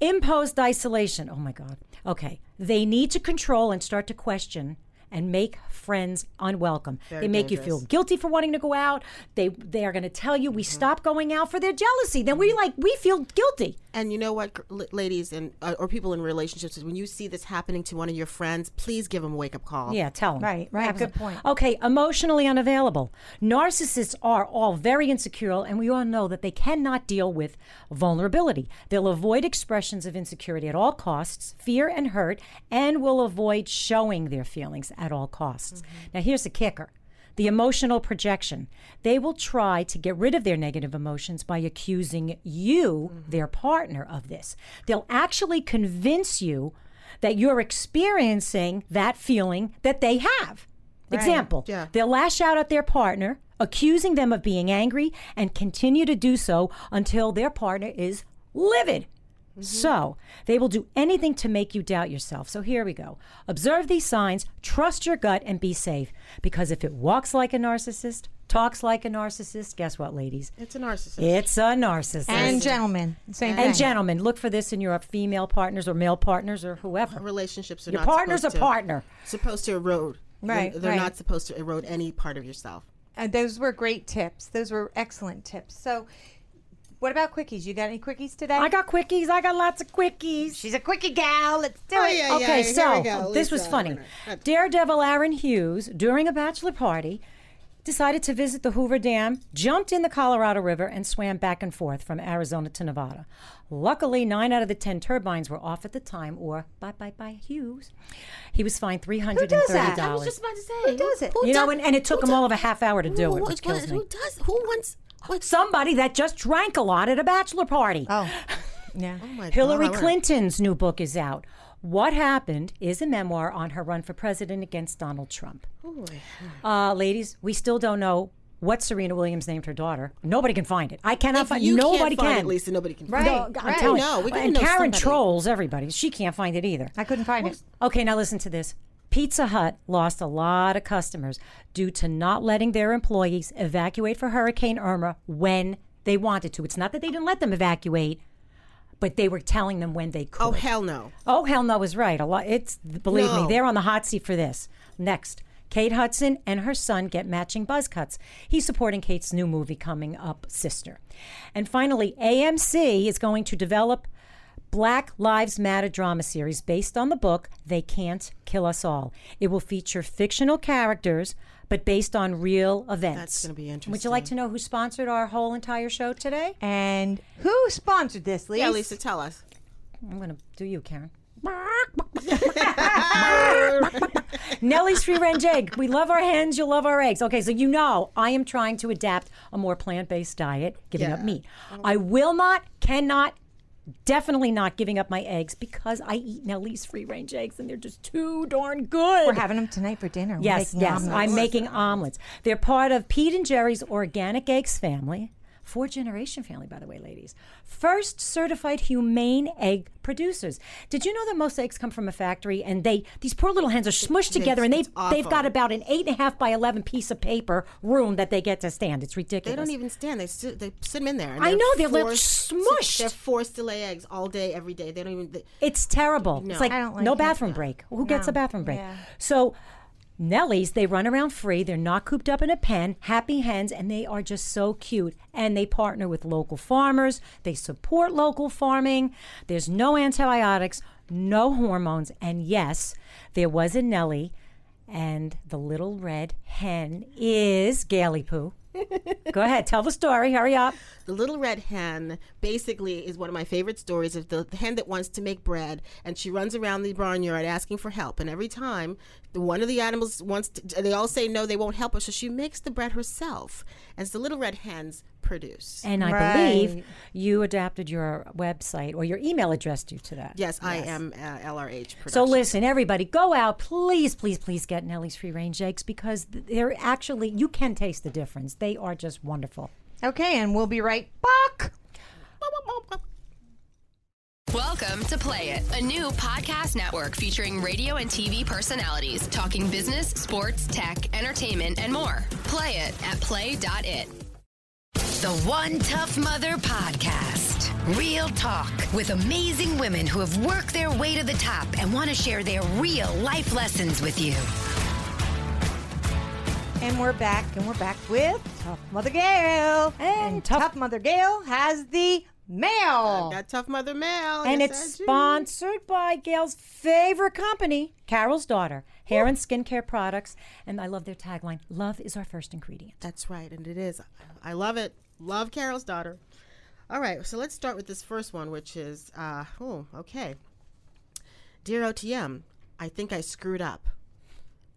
Imposed isolation. Oh my God. Okay. They need to control and start to question and make friends unwelcome. Very they make you feel guilty for wanting to go out. They they are going to tell you we mm-hmm. stop going out for their jealousy. Then we like we feel guilty. And you know what, ladies and uh, or people in relationships, is when you see this happening to one of your friends, please give them a wake up call. Yeah, tell them. Right, right. Good point. Okay, emotionally unavailable. Narcissists are all very insecure, and we all know that they cannot deal with vulnerability. They'll avoid expressions of insecurity at all costs, fear and hurt, and will avoid showing their feelings at all costs. Now, here's the kicker. The emotional projection. They will try to get rid of their negative emotions by accusing you, mm-hmm. their partner, of this. They'll actually convince you that you're experiencing that feeling that they have. Example, Yeah. they'll lash out at their partner, accusing them of being angry, and continue to do so until their partner is livid. So, they will do anything to make you doubt yourself. So, here we go. Observe these signs, trust your gut, and be safe. Because if it walks like a narcissist, talks like a narcissist, guess what, ladies? It's a narcissist. It's a narcissist. And gentlemen, same thing. And gentlemen, look for this in your female partners or male partners or whoever. relationships are Your not partner's supposed a to- partner. supposed to erode. Right, They're, they're right. not supposed to erode any part of yourself. Uh, those were great tips. Those were excellent tips. So, what about quickies? You got any quickies today? I got quickies. I got lots of quickies. She's a quickie gal. Let's do Oh, it. yeah, Okay, here so we go, this was funny. Daredevil Aaron Hughes, during a bachelor party, decided to visit the Hoover Dam, jumped in the Colorado River, and swam back and forth from Arizona to Nevada. Luckily, nine out of the ten turbines were off at the time, or bye bye bye Hughes. He was fined three hundred and thirty that? I was just about to say. Who does it? who You know, does- and, and it took him does- all of a half hour to do who, it, which who- kills me. Who does? Who wants? Somebody that just drank a lot at a bachelor party. Oh, yeah. Oh my Hillary. Clinton's new book is out. What Happened is a memoir on her run for president against Donald Trump. Uh, ladies, we still don't know what Serena Williams named her daughter. Nobody can find it. I cannot If find you nobody can't find can. it, Lisa, nobody can. Right. find it. I'm right. telling No, we and Karen somebody. trolls everybody. She can't find it either. I couldn't find it. Okay, now listen to this. Pizza Hut lost a lot of customers due to not letting their employees evacuate for Hurricane Irma when they wanted to. It's not that they didn't let them evacuate, but they were telling them when they oh, could. Oh hell no. Oh hell no is right. A lot. It's believe me, they're on the hot seat for this. Next, Kate Hudson and her son get matching buzz cuts. He's supporting Kate's new movie coming up, Sister. And finally, AMC is going to develop Black Lives Matter drama series based on the book They Can't Kill Us All. It will feature fictional characters but based on real events. That's gonna be interesting. Would you like to know who sponsored our whole entire show today? And who sponsored this, Lisa? Yeah, Lisa, tell us. I'm going to do you, Karen. Nellie's free range egg. We love our hens, you love our eggs. Okay, so you know I am trying to adapt a more plant based diet, giving up Yeah. meat. I will not, cannot, definitely not giving up my eggs because I eat Nellie's free range eggs and they're just too darn good. We're having them tonight for dinner. Yes, yes. omelets. I'm making omelets. They're part of Pete and Jerry's Organic Eggs family. Four generation family, by the way, ladies. First certified humane egg producers. Did you know that most eggs come from a factory and they these poor little hens are smushed together and they it's they've got about an eight and a half by eleven piece of paper room that they get to stand. It's ridiculous. They don't even stand. They sit, they sit them in there. and I know, they're like forced to- smushed. They're forced to lay eggs all day, every day. They don't even. They, It's terrible. No. It's like, I don't like no it. bathroom break. Who gets a bathroom break? Yeah. So Nellies, they run around free. They're not cooped up in a pen. Happy hens, and they are just so cute. And they partner with local farmers. They support local farming. There's no antibiotics, no hormones, and yes, there was a Nellie, and the little red hen is Gaily Poo. Go ahead, tell the story. Hurry up. The Little Red Hen basically is one of my favorite stories of the, hen that wants to make bread, and she runs around the barnyard asking for help. And every time one of the animals wants, to, they all say no, they won't help her, so she makes the bread herself. And As the Little Red Hens produce. And I Right. believe you adapted your website or your email address due to that. yes, I am uh, LRH. Production. So listen, everybody, go out, please, please, please get Nellie's free range eggs because they're actually you can taste the difference. They are just wonderful. Okay, and we'll be right back. Welcome to Play It, a new podcast network featuring radio and TV personalities talking business, sports, tech, entertainment, and more. Play it at play.it. The One Tough Mother Podcast. Real talk with amazing women who have worked their way to the top and want to share their real life lessons with you. And we're back, and we're back with Tough Mother Gail. And, Tough, Mother Gail has the mail. Got Tough Mother Mail. and yes, it's I do. sponsored by Gail's favorite company, Carol's Daughter, hair and skincare products. And I love their tagline Love is our first ingredient. That's right, and it is. I love it. Love Carol's daughter. All right, so let's start with this first one, which is, uh, oh, okay. Dear OTM, I think I screwed up.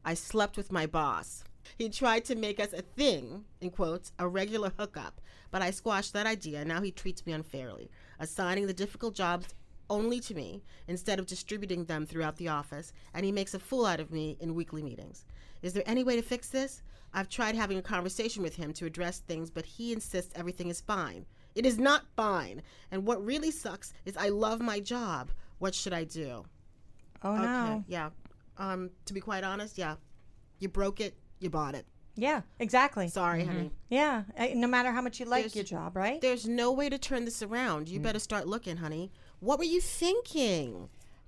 I slept with my boss. He tried to make us a thing, in quotes, a regular hookup, but I squashed that idea. Now he treats me unfairly, assigning the difficult jobs only to me instead of distributing them throughout the office, and he makes a fool out of me in weekly meetings. Is there any way to fix this? I've tried having a conversation with him to address things, but he insists everything is fine. It is not fine. And what really sucks is I love my job. What should I do? oh, Okay, no. yeah. Um, to be quite honest, yeah. You broke it, you bought it. Yeah, exactly. Sorry, honey. Yeah, uh, no matter how much you like There's- your job, right? There's no way to turn this around. You better start looking, honey. What were you thinking?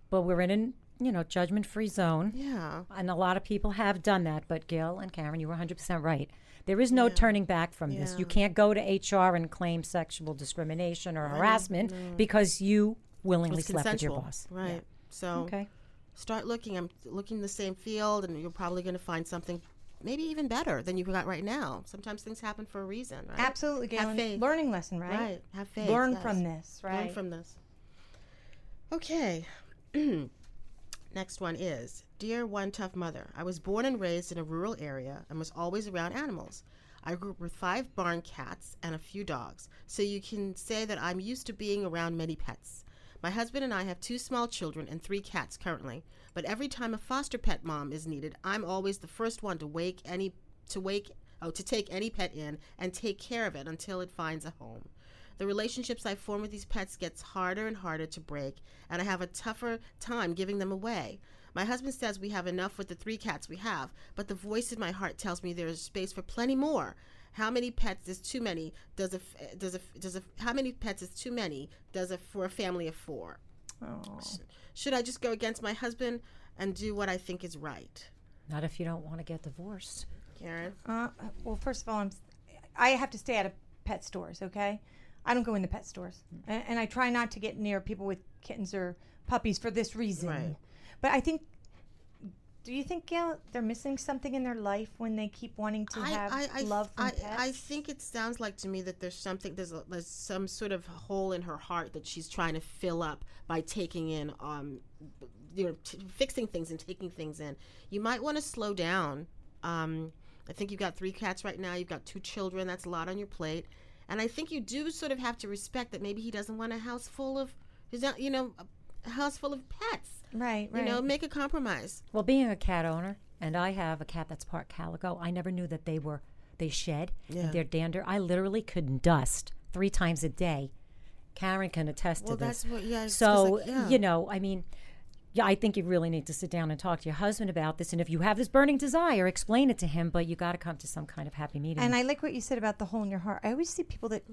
But we're in a you know judgment free zone. Yeah. And a lot of people have done that. But Gail and Karen, you were 100% right. There is no turning back from this. You can't go to HR and claim sexual discrimination or harassment mm-hmm. because you willingly It's slept with your boss. Right. So Okay. start looking. I'm looking in the same field, and you're probably going to find something maybe even better than you've got right now. Sometimes things happen for a reason, right? Absolutely, Gail. Have faith. Learning lesson, right? Right. Have faith. Learn yes. from this, right? Learn from this. Okay. Next one is Dear One Tough Mother, I was born and raised in a rural area and was always around animals. I grew up with five barn cats and a few dogs, so you can say that I'm used to being around many pets. My husband and I have two small children and three cats currently, but every time a foster pet mom is needed, I'm always the first one to wake any to wake oh to take any pet in and take care of it until it finds a home. The relationships I form with these pets gets harder and harder to break, and I have a tougher time giving them away. My husband says we have enough with the three cats we have, but the voice in my heart tells me there is space for plenty more. How many pets is too many? Does a does a f- does a f- how many pets is too many? Does a for a family of four? Sh- Should I just go against my husband and do what I think is right? Not if you don't want to get divorced. Karen, Uh, well, first of all, I'm, I have to stay out of pet stores. Okay, I don't go in the pet stores, and, and I try not to get near people with kittens or puppies for this reason. Right. But I think, do you think Gail, they're missing something in their life when they keep wanting to have love from I, pets? I think it sounds like to me that there's something there's, a, there's some sort of hole in her heart that she's trying to fill up by taking in um you know t- fixing things and taking things in. You might want to slow down. Um, I think you've got three cats right now. You've got two children. That's a lot on your plate. And I think you do sort of have to respect that maybe he doesn't want a house full of, you know, a house full of pets. right, right. You know, make a compromise. Well, being a cat owner, and I have a cat that's part calico, I never knew that they were they shed Yeah. their dander. I literally could dust three times a day. Karen can attest Well, to this. what- yeah, So like, yeah. you know, I mean, yeah, I think you really need to sit down and talk to your husband about this. And if you have this burning desire, explain it to him. But you got to come to some kind of happy meeting. And I like what you said about the hole in your heart. I always see people that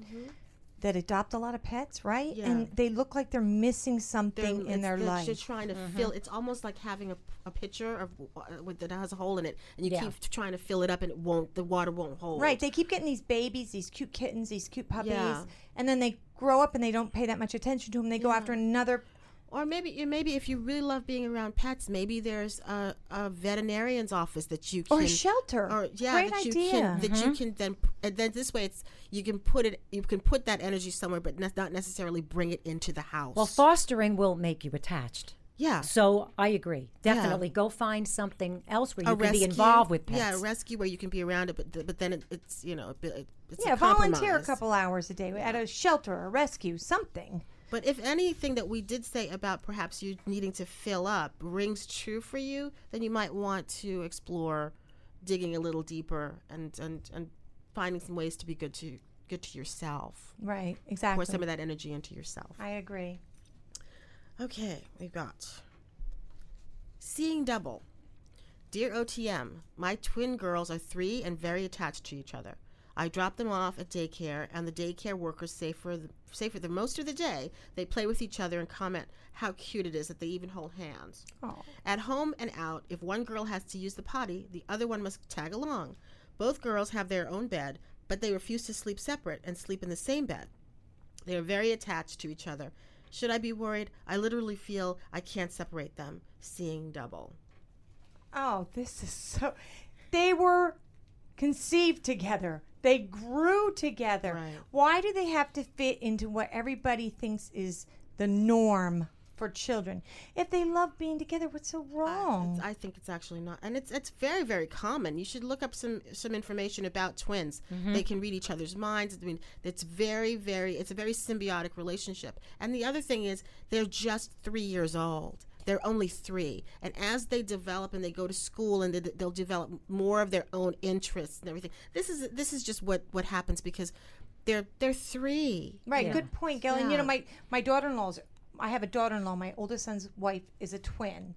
that adopt a lot of pets, right? Mm-hmm. Yeah. And they look like they're missing They're- something in it's- their they're life. just trying to fill. It's almost like having a, a pitcher of uh, with that has a hole in it, and you Yeah. keep trying to fill it up, and it won't. The water won't hold. Right. They keep getting these babies, these cute kittens, these cute puppies, Yeah. and then they grow up and they don't pay that much attention to them. They go after another. Or maybe you- maybe if you really love being around pets, maybe there's a, a veterinarian's office that you can Or a shelter. Or yeah, Great that you idea. can that you mm-hmm. can then and then this way it's you can put it you can put that energy somewhere, but ne- not necessarily bring it into the house. well, fostering will make you attached. yeah. So I agree. Definitely go find something else where you a can rescue, be involved with pets. Yeah, a rescue where you can be around it, but but then it, it's you know a bit- it's Yeah, a volunteer a couple hours a day at a shelter or rescue, something. But if anything that we did say about perhaps you needing to fill up rings true for you, then you might want to explore digging a little deeper and and, and finding some ways to be good to good to yourself. Right. Exactly. Pour some of that energy into yourself. I agree. Okay, we've got Seeing Double. Dear OTM, my twin girls are three and very attached to each other. I drop them off at daycare, and the daycare workers say for the, say for the most of the day they play with each other and comment how cute it is that they even hold hands. Oh. At home and out, if one girl has to use the potty, the other one must tag along. Both girls have their own bed, but they refuse to sleep separate and sleep in the same bed. They are very attached to each other. Should I be worried? I literally feel I can't separate them. Seeing double. Oh, this is so. They were conceived together. They grew together. Right. Why do they have to fit into what everybody thinks is the norm for children? If they love being together, what's so wrong? I think it's actually not, and it's it's very very common. You should look up some some information about twins. Mm-hmm. They can read each other's minds. I mean, it's very very it's a very symbiotic relationship. And the other thing is, they're just three years old. They're only three, and as they develop and they go to school and they, they'll develop more of their own interests and everything. This is this is just what what happens because they're they're three. Right, Yeah. good point, Gail. And you know, my my daughter-in-law's. I have a daughter-in-law. My oldest son's wife is a twin,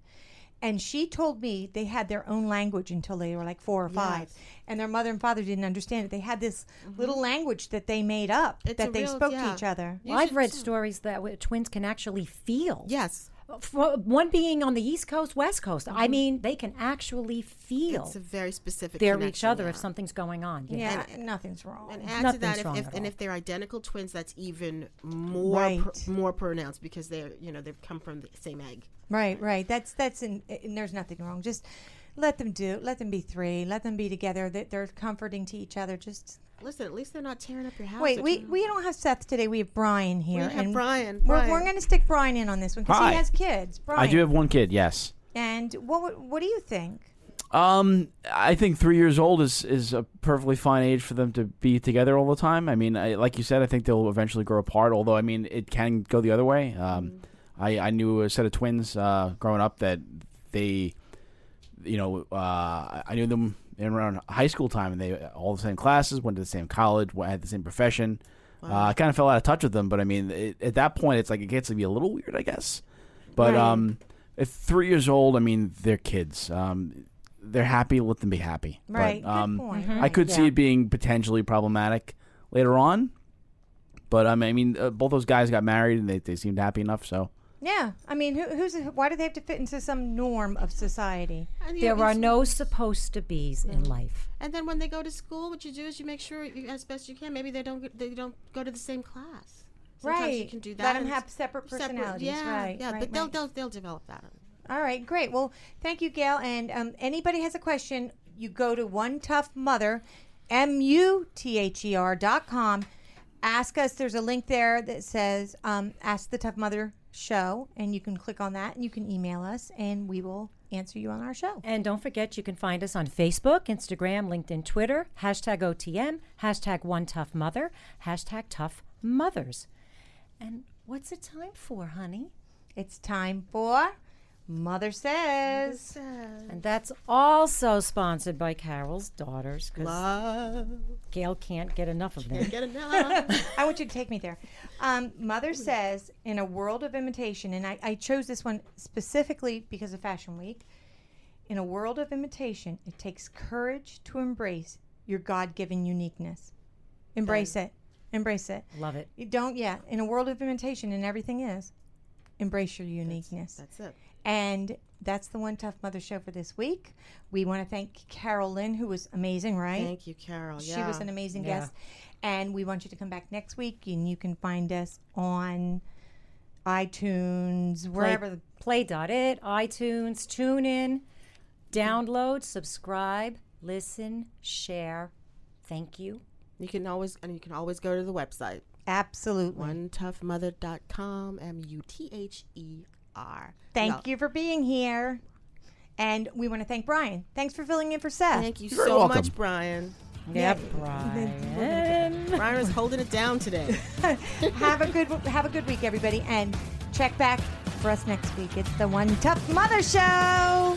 and she told me they had their own language until they were like four or five, and their mother and father didn't understand it. They had this mm-hmm. little language that they made up It's that they real- spoke yeah. to each other. You I've read too. stories that twins can actually feel. Yes, For one being on the East Coast, West Coast. I mean, they can actually feel Mm-hmm. it's a very specific. they're each connection, other if something's going on. Yeah, nothing's wrong. And add to that, if, if and if they're identical twins, that's even more Right. pr- more pronounced because they're you know they've come from the same egg. Right, right. That's that's in, and there's nothing wrong. Just let them do. Let them be three. Let them be together. That they're comforting to each other. Just Listen, at least they're not tearing up your house. wait. We we don't have Seth today. We have Brian here. We have and Brian, We're, Brian. we're going to stick Brian in on this one because Hi. he has kids. Brian. I do have one kid, yes. And what what do you think? Um, I think three years old is is a perfectly fine age for them to be together all the time. I mean, I, like you said, I think they'll eventually grow apart. Although, I mean, it can go the other way. Um, I I knew a set of twins uh, growing up that they, you know, uh, I knew them in around high school time, and they all the same classes, went to the same college, had the same profession. Uh, I kind of fell out of touch with them, but I mean, it, at that point, it's like it gets to be a little weird, I guess. But Right. um, at three years old, I mean, they're kids. Um, they're happy. Let them be happy. Right. But, um, Good point. I could see it being potentially problematic later on. But um, I mean, uh, both those guys got married and they, they seemed happy enough. So Yeah, I mean, who, who's why do they have to fit into some norm of society? And, There know, are no supposed to be's in life. And then when they go to school, what you do is you make sure, you, as best you can, maybe they don't they don't go to the same class. Sometimes right. you can do that. Let them have separate separate- personalities. yeah, right. Yeah, right, but they'll, they'll they'll develop that. All right, great. Well, thank you, Gail. And um, anybody has a question, you go to One Tough Mother, M U T H E R dot com. Ask us. There's a link there that says um, "Ask the Tough Mother Show," and you can click on that, and you can email us, and we will answer you on our show. And don't forget, you can find us on Facebook, Instagram, LinkedIn, Twitter, hashtag OTM, hashtag One Tough Mother, hashtag Tough Mothers. And what's it time for, honey? It's time for Mother Says. And that's also sponsored by Carol's Daughters because Love, Gail can't get enough of them. get. I want you to take me there. Um, Mother says, in a world of imitation, and I, I chose this one specifically because of Fashion Week. In a world of imitation, it takes courage to embrace your God given uniqueness. Embrace it. Embrace it. Love it. You don't, yeah. In a world of imitation, and everything is, embrace your uniqueness. That's it. And that's the One Tough Mother show for this week. We want to thank Carole Lynne, who was amazing, right? Thank you, Carole. She yeah. was an amazing Yeah. guest. And we want you to come back next week, and you can find us on iTunes, wherever. the Play.it, iTunes, tune in, download, subscribe, listen, share. Thank you. You can always and you can always go to the website Absolutely. onetoughmother.com. M U T H E R. Thank you for being here. And we want to thank Brian. Thanks for filling in for Seth. Thank you You're so welcome. much, Brian. Yeah, Brian. Brian was holding it down today. have a good have a good week, everybody, and check back for us next week. It's the One Tough Mother Show.